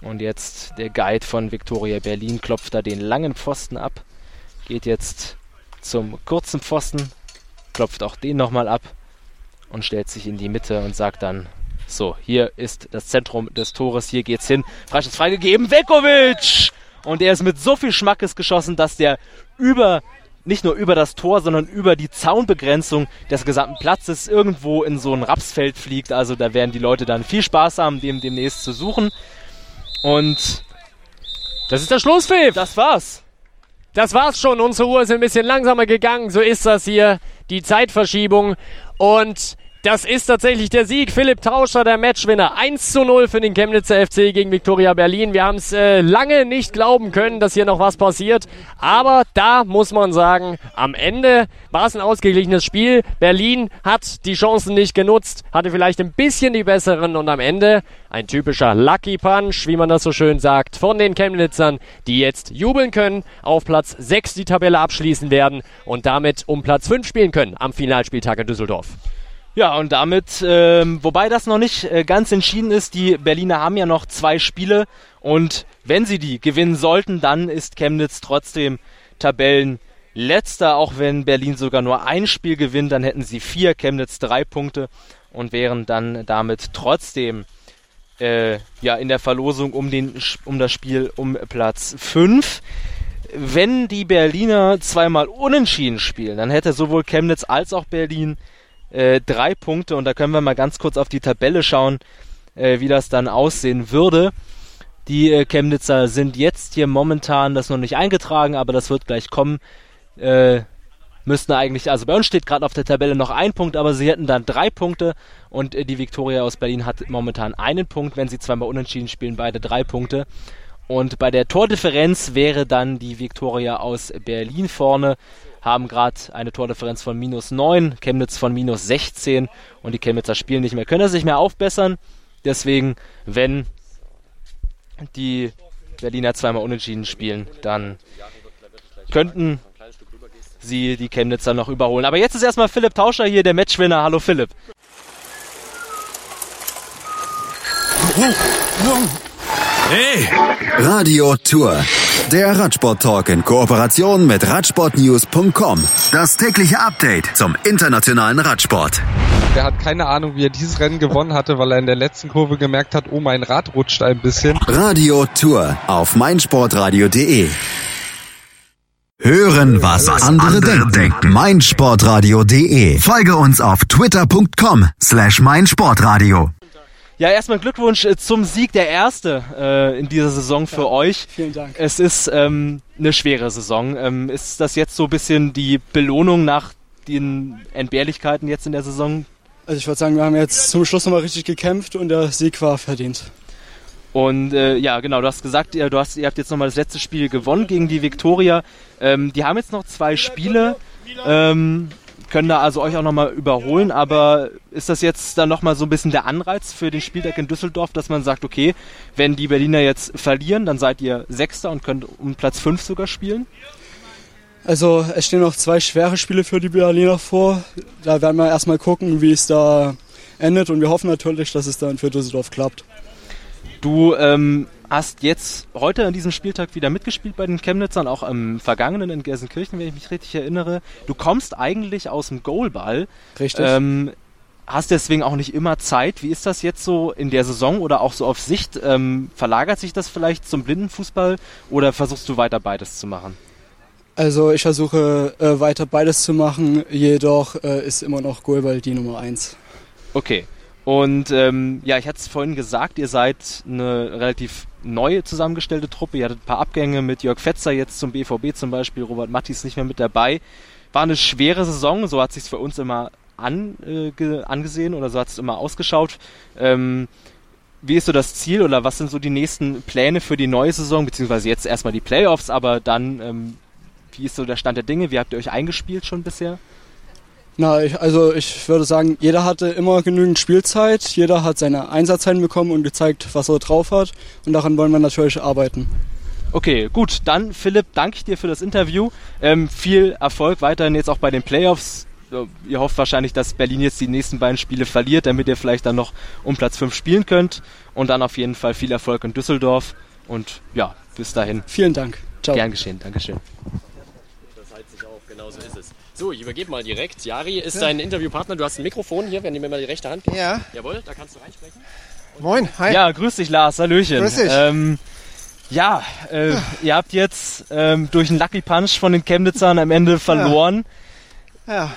Und jetzt der Guide von Viktoria Berlin klopft da den langen Pfosten ab. Geht jetzt zum kurzen Pfosten, klopft auch den nochmal ab und stellt sich in die Mitte und sagt dann, so, hier ist das Zentrum des Tores, hier geht's hin. Freistoß freigegeben, Velkovic! Und er ist mit so viel Schmackes geschossen, dass der über, nicht nur über das Tor, sondern über die Zaunbegrenzung des gesamten Platzes irgendwo in so ein Rapsfeld fliegt. Also da werden die Leute dann viel Spaß haben, dem demnächst zu suchen. Und das ist der Schlusspfiff. Das war's. Das war's schon. Unsere Uhr ist ein bisschen langsamer gegangen. So ist das hier. Die Zeitverschiebung. Und das ist tatsächlich der Sieg. Philipp Tauscher, der Matchwinner. 1 zu 0 für den Chemnitzer FC gegen Viktoria Berlin. Wir haben es äh, lange nicht glauben können, dass hier noch was passiert. Aber da muss man sagen, am Ende war es ein ausgeglichenes Spiel. Berlin hat die Chancen nicht genutzt, hatte vielleicht ein bisschen die besseren und am Ende ein typischer Lucky Punch, wie man das so schön sagt, von den Chemnitzern, die jetzt jubeln können, auf Platz 6 die Tabelle abschließen werden und damit um Platz 5 spielen können am Finalspieltag in Düsseldorf. Ja, und damit, ähm, wobei das noch nicht äh, ganz entschieden ist, die Berliner haben ja noch zwei Spiele und wenn sie die gewinnen sollten, dann ist Chemnitz trotzdem Tabellenletzter, auch wenn Berlin sogar nur ein Spiel gewinnt, dann hätten sie vier, Chemnitz drei Punkte und wären dann damit trotzdem äh, ja in der Verlosung um den um das Spiel um Platz fünf. Wenn die Berliner zweimal unentschieden spielen, dann hätte sowohl Chemnitz als auch Berlin äh, drei Punkte. Und da können wir mal ganz kurz auf die Tabelle schauen, äh, wie das dann aussehen würde. Die äh, Chemnitzer sind jetzt hier momentan, das noch nicht eingetragen, aber das wird gleich kommen, äh, müssten eigentlich, also bei uns steht gerade auf der Tabelle noch ein Punkt, aber sie hätten dann drei Punkte. Und äh, die Viktoria aus Berlin hat momentan einen Punkt, wenn sie zweimal unentschieden spielen, beide drei Punkte. Und bei der Tordifferenz wäre dann die Viktoria aus Berlin vorne haben gerade eine Tordifferenz von minus 9, Chemnitz von minus 16 und die Chemnitzer spielen nicht mehr, können sich mehr aufbessern. Deswegen, wenn die Berliner zweimal unentschieden spielen, dann könnten sie die Chemnitzer noch überholen. Aber jetzt ist erstmal Philipp Tauscher hier, der Matchwinner. Hallo Philipp. Hey! Radio Tour. Der Radsport-Talk in Kooperation mit Radsportnews.com. Das tägliche Update zum internationalen Radsport. Er hat keine Ahnung, wie er dieses Rennen gewonnen hatte, weil er in der letzten Kurve gemerkt hat, oh, mein Rad rutscht ein bisschen. Radio Tour auf meinsportradio.de Hören, was, andere, denken. meinsportradio.de. Folge uns auf twitter.com slash meinsportradio. Ja, erstmal Glückwunsch äh, zum Sieg, der erste äh, in dieser Saison für euch. Vielen Dank. Es ist ähm, eine schwere Saison. Ähm, ist das jetzt so ein bisschen die Belohnung nach den Entbehrlichkeiten jetzt in der Saison? Also ich würde sagen, wir haben jetzt zum Schluss nochmal richtig gekämpft und der Sieg war verdient. Und äh, ja, genau, du hast gesagt, ihr, du hast, ihr habt jetzt nochmal das letzte Spiel gewonnen gegen die Viktoria. Ähm, die haben jetzt noch zwei Spiele, ähm, können da also euch auch nochmal überholen, aber ist das jetzt dann nochmal so ein bisschen der Anreiz für den Spieltag in Düsseldorf, dass man sagt, okay, wenn die Berliner jetzt verlieren, dann seid ihr Sechster und könnt um Platz 5 sogar spielen? Also es stehen noch zwei schwere Spiele für die Berliner vor. Da werden wir erstmal gucken, wie es da endet und wir hoffen natürlich, dass es dann für Düsseldorf klappt. Du ähm, hast jetzt heute an diesem Spieltag wieder mitgespielt bei den Chemnitzern, auch am vergangenen in Gelsenkirchen, wenn ich mich richtig erinnere. Du kommst eigentlich aus dem Goalball. Richtig. Ähm, hast deswegen auch nicht immer Zeit. Wie ist das jetzt so in der Saison oder auch so auf Sicht? Ähm, verlagert sich das vielleicht zum Blindenfußball oder versuchst du weiter beides zu machen? Also ich versuche äh, weiter beides zu machen, jedoch äh, ist immer noch Goalball die Nummer eins. Okay. Und ähm, ja, ich hatte es vorhin gesagt, ihr seid eine relativ neue zusammengestellte Truppe. Ihr hattet ein paar Abgänge mit Jörg Fetzer jetzt zum BVB zum Beispiel, Robert Mattis nicht mehr mit dabei. War eine schwere Saison, so hat sich für uns immer an, äh, angesehen oder so hat es immer ausgeschaut. Ähm, wie ist so das Ziel oder was sind so die nächsten Pläne für die neue Saison, beziehungsweise jetzt erstmal die Playoffs, aber dann, ähm, wie ist so der Stand der Dinge? Wie habt ihr euch eingespielt schon bisher? Na, ich, also ich würde sagen, jeder hatte immer genügend Spielzeit, jeder hat seine Einsatzzeiten bekommen und gezeigt, was er drauf hat und daran wollen wir natürlich arbeiten. Okay, gut, dann Philipp, danke ich dir für das Interview. Ähm, viel Erfolg weiterhin jetzt auch bei den Playoffs. Ihr hofft wahrscheinlich, dass Berlin jetzt die nächsten beiden Spiele verliert, damit ihr vielleicht dann noch um Platz 5 spielen könnt. Und dann auf jeden Fall viel Erfolg in Düsseldorf. Und ja, bis dahin. Vielen Dank. Ciao. Gern geschehen, Dankeschön. Das heißt sich auch, genau so ist es. So, ich übergebe mal direkt. Jari ist dein Interviewpartner. Du hast ein Mikrofon hier, wenn du mir mal die rechte Hand gibst. Ja. Jawohl, da kannst du reinsprechen. Moin, hi. Ja, grüß dich Lars, Hallöchen. Grüß dich. Ähm, ja, äh, ihr habt jetzt ähm, durch einen Lucky Punch von den Chemnitzern am Ende verloren. Ja.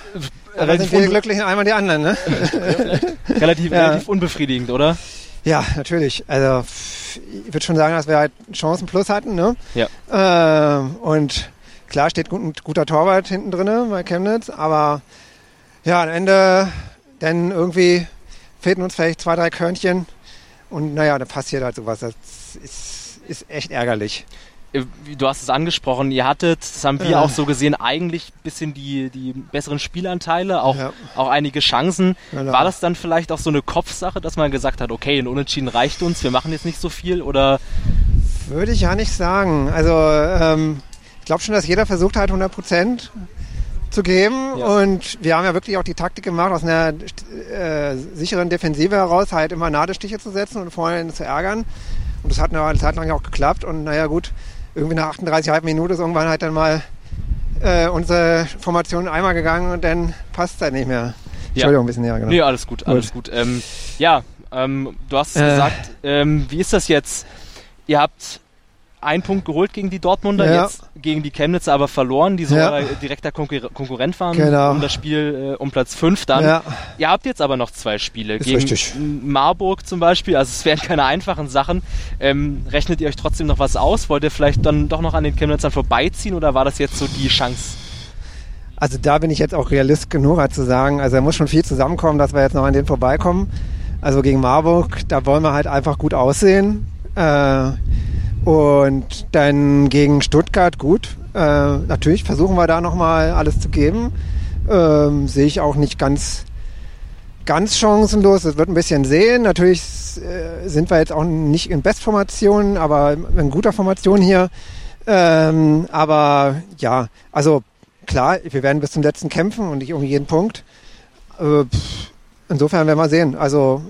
Da Relativ, sind wir unbe glücklich einmal die anderen, ne? relativ, Ja. relativ unbefriedigend, oder? Ja, natürlich. Also ich würde schon sagen, dass wir halt Chancen plus hatten, ne? Ja. Ähm, und klar steht gut, ein guter Torwart hinten drin bei Chemnitz, aber ja, am Ende dann irgendwie fehlten uns vielleicht zwei, drei Körnchen und naja, da passiert halt sowas. Das ist, ist echt ärgerlich. Äh, Du hast es angesprochen, ihr hattet, das haben wir Ja. auch so gesehen, eigentlich ein bisschen die, die besseren Spielanteile, auch, Ja. auch einige Chancen. Genau. War das dann vielleicht auch so eine Kopfsache, dass man gesagt hat, okay, ein Unentschieden reicht uns, wir machen jetzt nicht so viel oder Würde ich ja nicht sagen. Also ähm, glaube schon, dass jeder versucht hat, 100 Prozent zu geben. Ja. Und wir haben ja wirklich auch die Taktik gemacht, aus einer äh, sicheren Defensive heraus halt immer Nadelstiche zu setzen und vorne zu ärgern. Und das hat eine Zeit lang ja auch geklappt. Und naja gut, irgendwie nach 38,5 Minuten ist irgendwann halt dann mal äh, unsere Formation einmal gegangen und dann passt es halt nicht mehr. Entschuldigung, ein bisschen näher, genau. Nee, alles gut, alles gut. Ähm, ja, ähm, du hast es Äh. gesagt, ähm, wie ist das jetzt? Ihr habt einen Punkt geholt gegen die Dortmunder, Ja. jetzt gegen die Chemnitzer aber verloren, die so Ja. direkter Konkur Konkurrent waren Genau. um das Spiel äh, um Platz 5 dann. Ja. Ihr habt jetzt aber noch zwei Spiele Ist gegen richtig. Marburg zum Beispiel, also es wären keine einfachen Sachen. Ähm, rechnet ihr euch trotzdem noch was aus? Wollt ihr vielleicht dann doch noch an den Chemnitzern vorbeiziehen oder war das jetzt so die Chance? Also da bin ich jetzt auch realist genug, halt zu sagen, also da muss schon viel zusammenkommen, dass wir jetzt noch an denen vorbeikommen. Also gegen Marburg, da wollen wir halt einfach gut aussehen. Äh, und dann gegen Stuttgart, gut. Äh, natürlich versuchen wir da nochmal alles zu geben. Ähm, sehe ich auch nicht ganz, ganz chancenlos. Es wird ein bisschen sehen. Natürlich äh, sind wir jetzt auch nicht in Bestformation, aber in guter Formation hier. Ähm, aber ja, also klar, wir werden bis zum letzten kämpfen und nicht um jeden Punkt. Äh, insofern werden wir sehen. Also,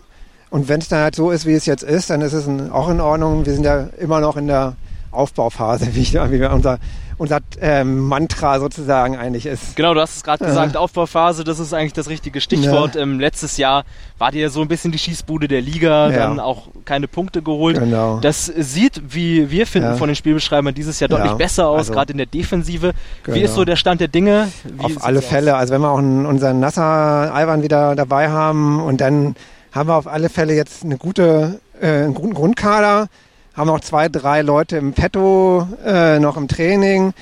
und wenn es dann halt so ist, wie es jetzt ist, dann ist es ein, auch in Ordnung. Wir sind ja immer noch in der Aufbauphase, wie, ich, wie unser, unser äh, Mantra sozusagen eigentlich ist. Genau, du hast es gerade gesagt, Aufbauphase, das ist eigentlich das richtige Stichwort. Ja. Ähm, letztes Jahr war dir so ein bisschen die Schießbude der Liga, Ja. dann auch keine Punkte geholt. Genau. Das sieht, wie wir finden von den Spielbeschreibern, dieses Jahr deutlich besser aus, also- gerade in der Defensive. Wie Genau. ist so der Stand der Dinge? Wie Auf alle aus? Fälle. Also wenn wir auch einen, unseren Nasser Alban wieder dabei haben und dann haben wir auf alle Fälle jetzt eine gute, äh, einen guten Grundkader, haben auch zwei, drei Leute im Petto äh, noch im Training,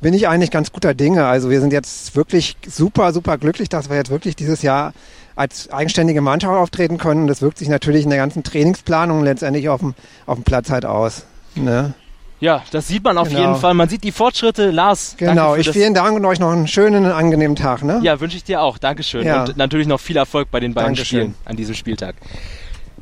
bin ich eigentlich ganz guter Dinge. Also wir sind jetzt wirklich super, super glücklich, dass wir jetzt wirklich dieses Jahr als eigenständige Mannschaft auftreten können. Das wirkt sich natürlich in der ganzen Trainingsplanung letztendlich auf dem, auf dem Platz halt aus. Ne? Ja, das sieht man auf Genau. jeden Fall. Man sieht die Fortschritte. Lars, Genau, ich vielen Dank und euch noch einen schönen, angenehmen Tag. Ne? Ja, wünsche ich dir auch. Dankeschön. Ja. Und natürlich noch viel Erfolg bei den beiden Dankeschön. Spielen an diesem Spieltag.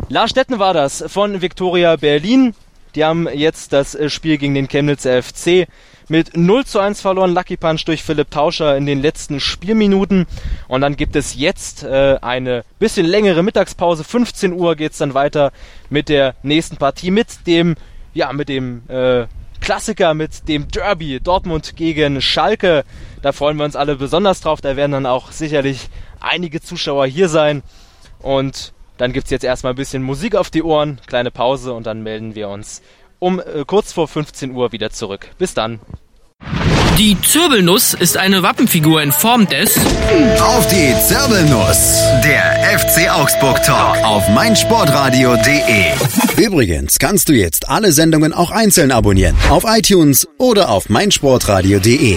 Lars Stetten war das von Viktoria Berlin. Die haben jetzt das äh, Spiel gegen den Chemnitzer FC mit 0 zu 1 verloren. Lucky Punch durch Philipp Tauscher in den letzten Spielminuten. Und dann gibt es jetzt äh, eine bisschen längere Mittagspause. 15 Uhr geht's dann weiter mit der nächsten Partie, mit dem, ja, mit dem äh, Klassiker, mit dem Derby Dortmund gegen Schalke. Da freuen wir uns alle besonders drauf. Da werden dann auch sicherlich einige Zuschauer hier sein. Und dann gibt's jetzt erstmal ein bisschen Musik auf die Ohren, kleine Pause und dann melden wir uns um äh, kurz vor 15 Uhr wieder zurück. Bis dann. Die Zirbelnuss ist eine Wappenfigur in Form des Auf die Zirbelnuss. Der FC Augsburg Talk auf meinsportradio.de. Übrigens kannst du jetzt alle Sendungen auch einzeln abonnieren. Auf iTunes oder auf meinsportradio.de.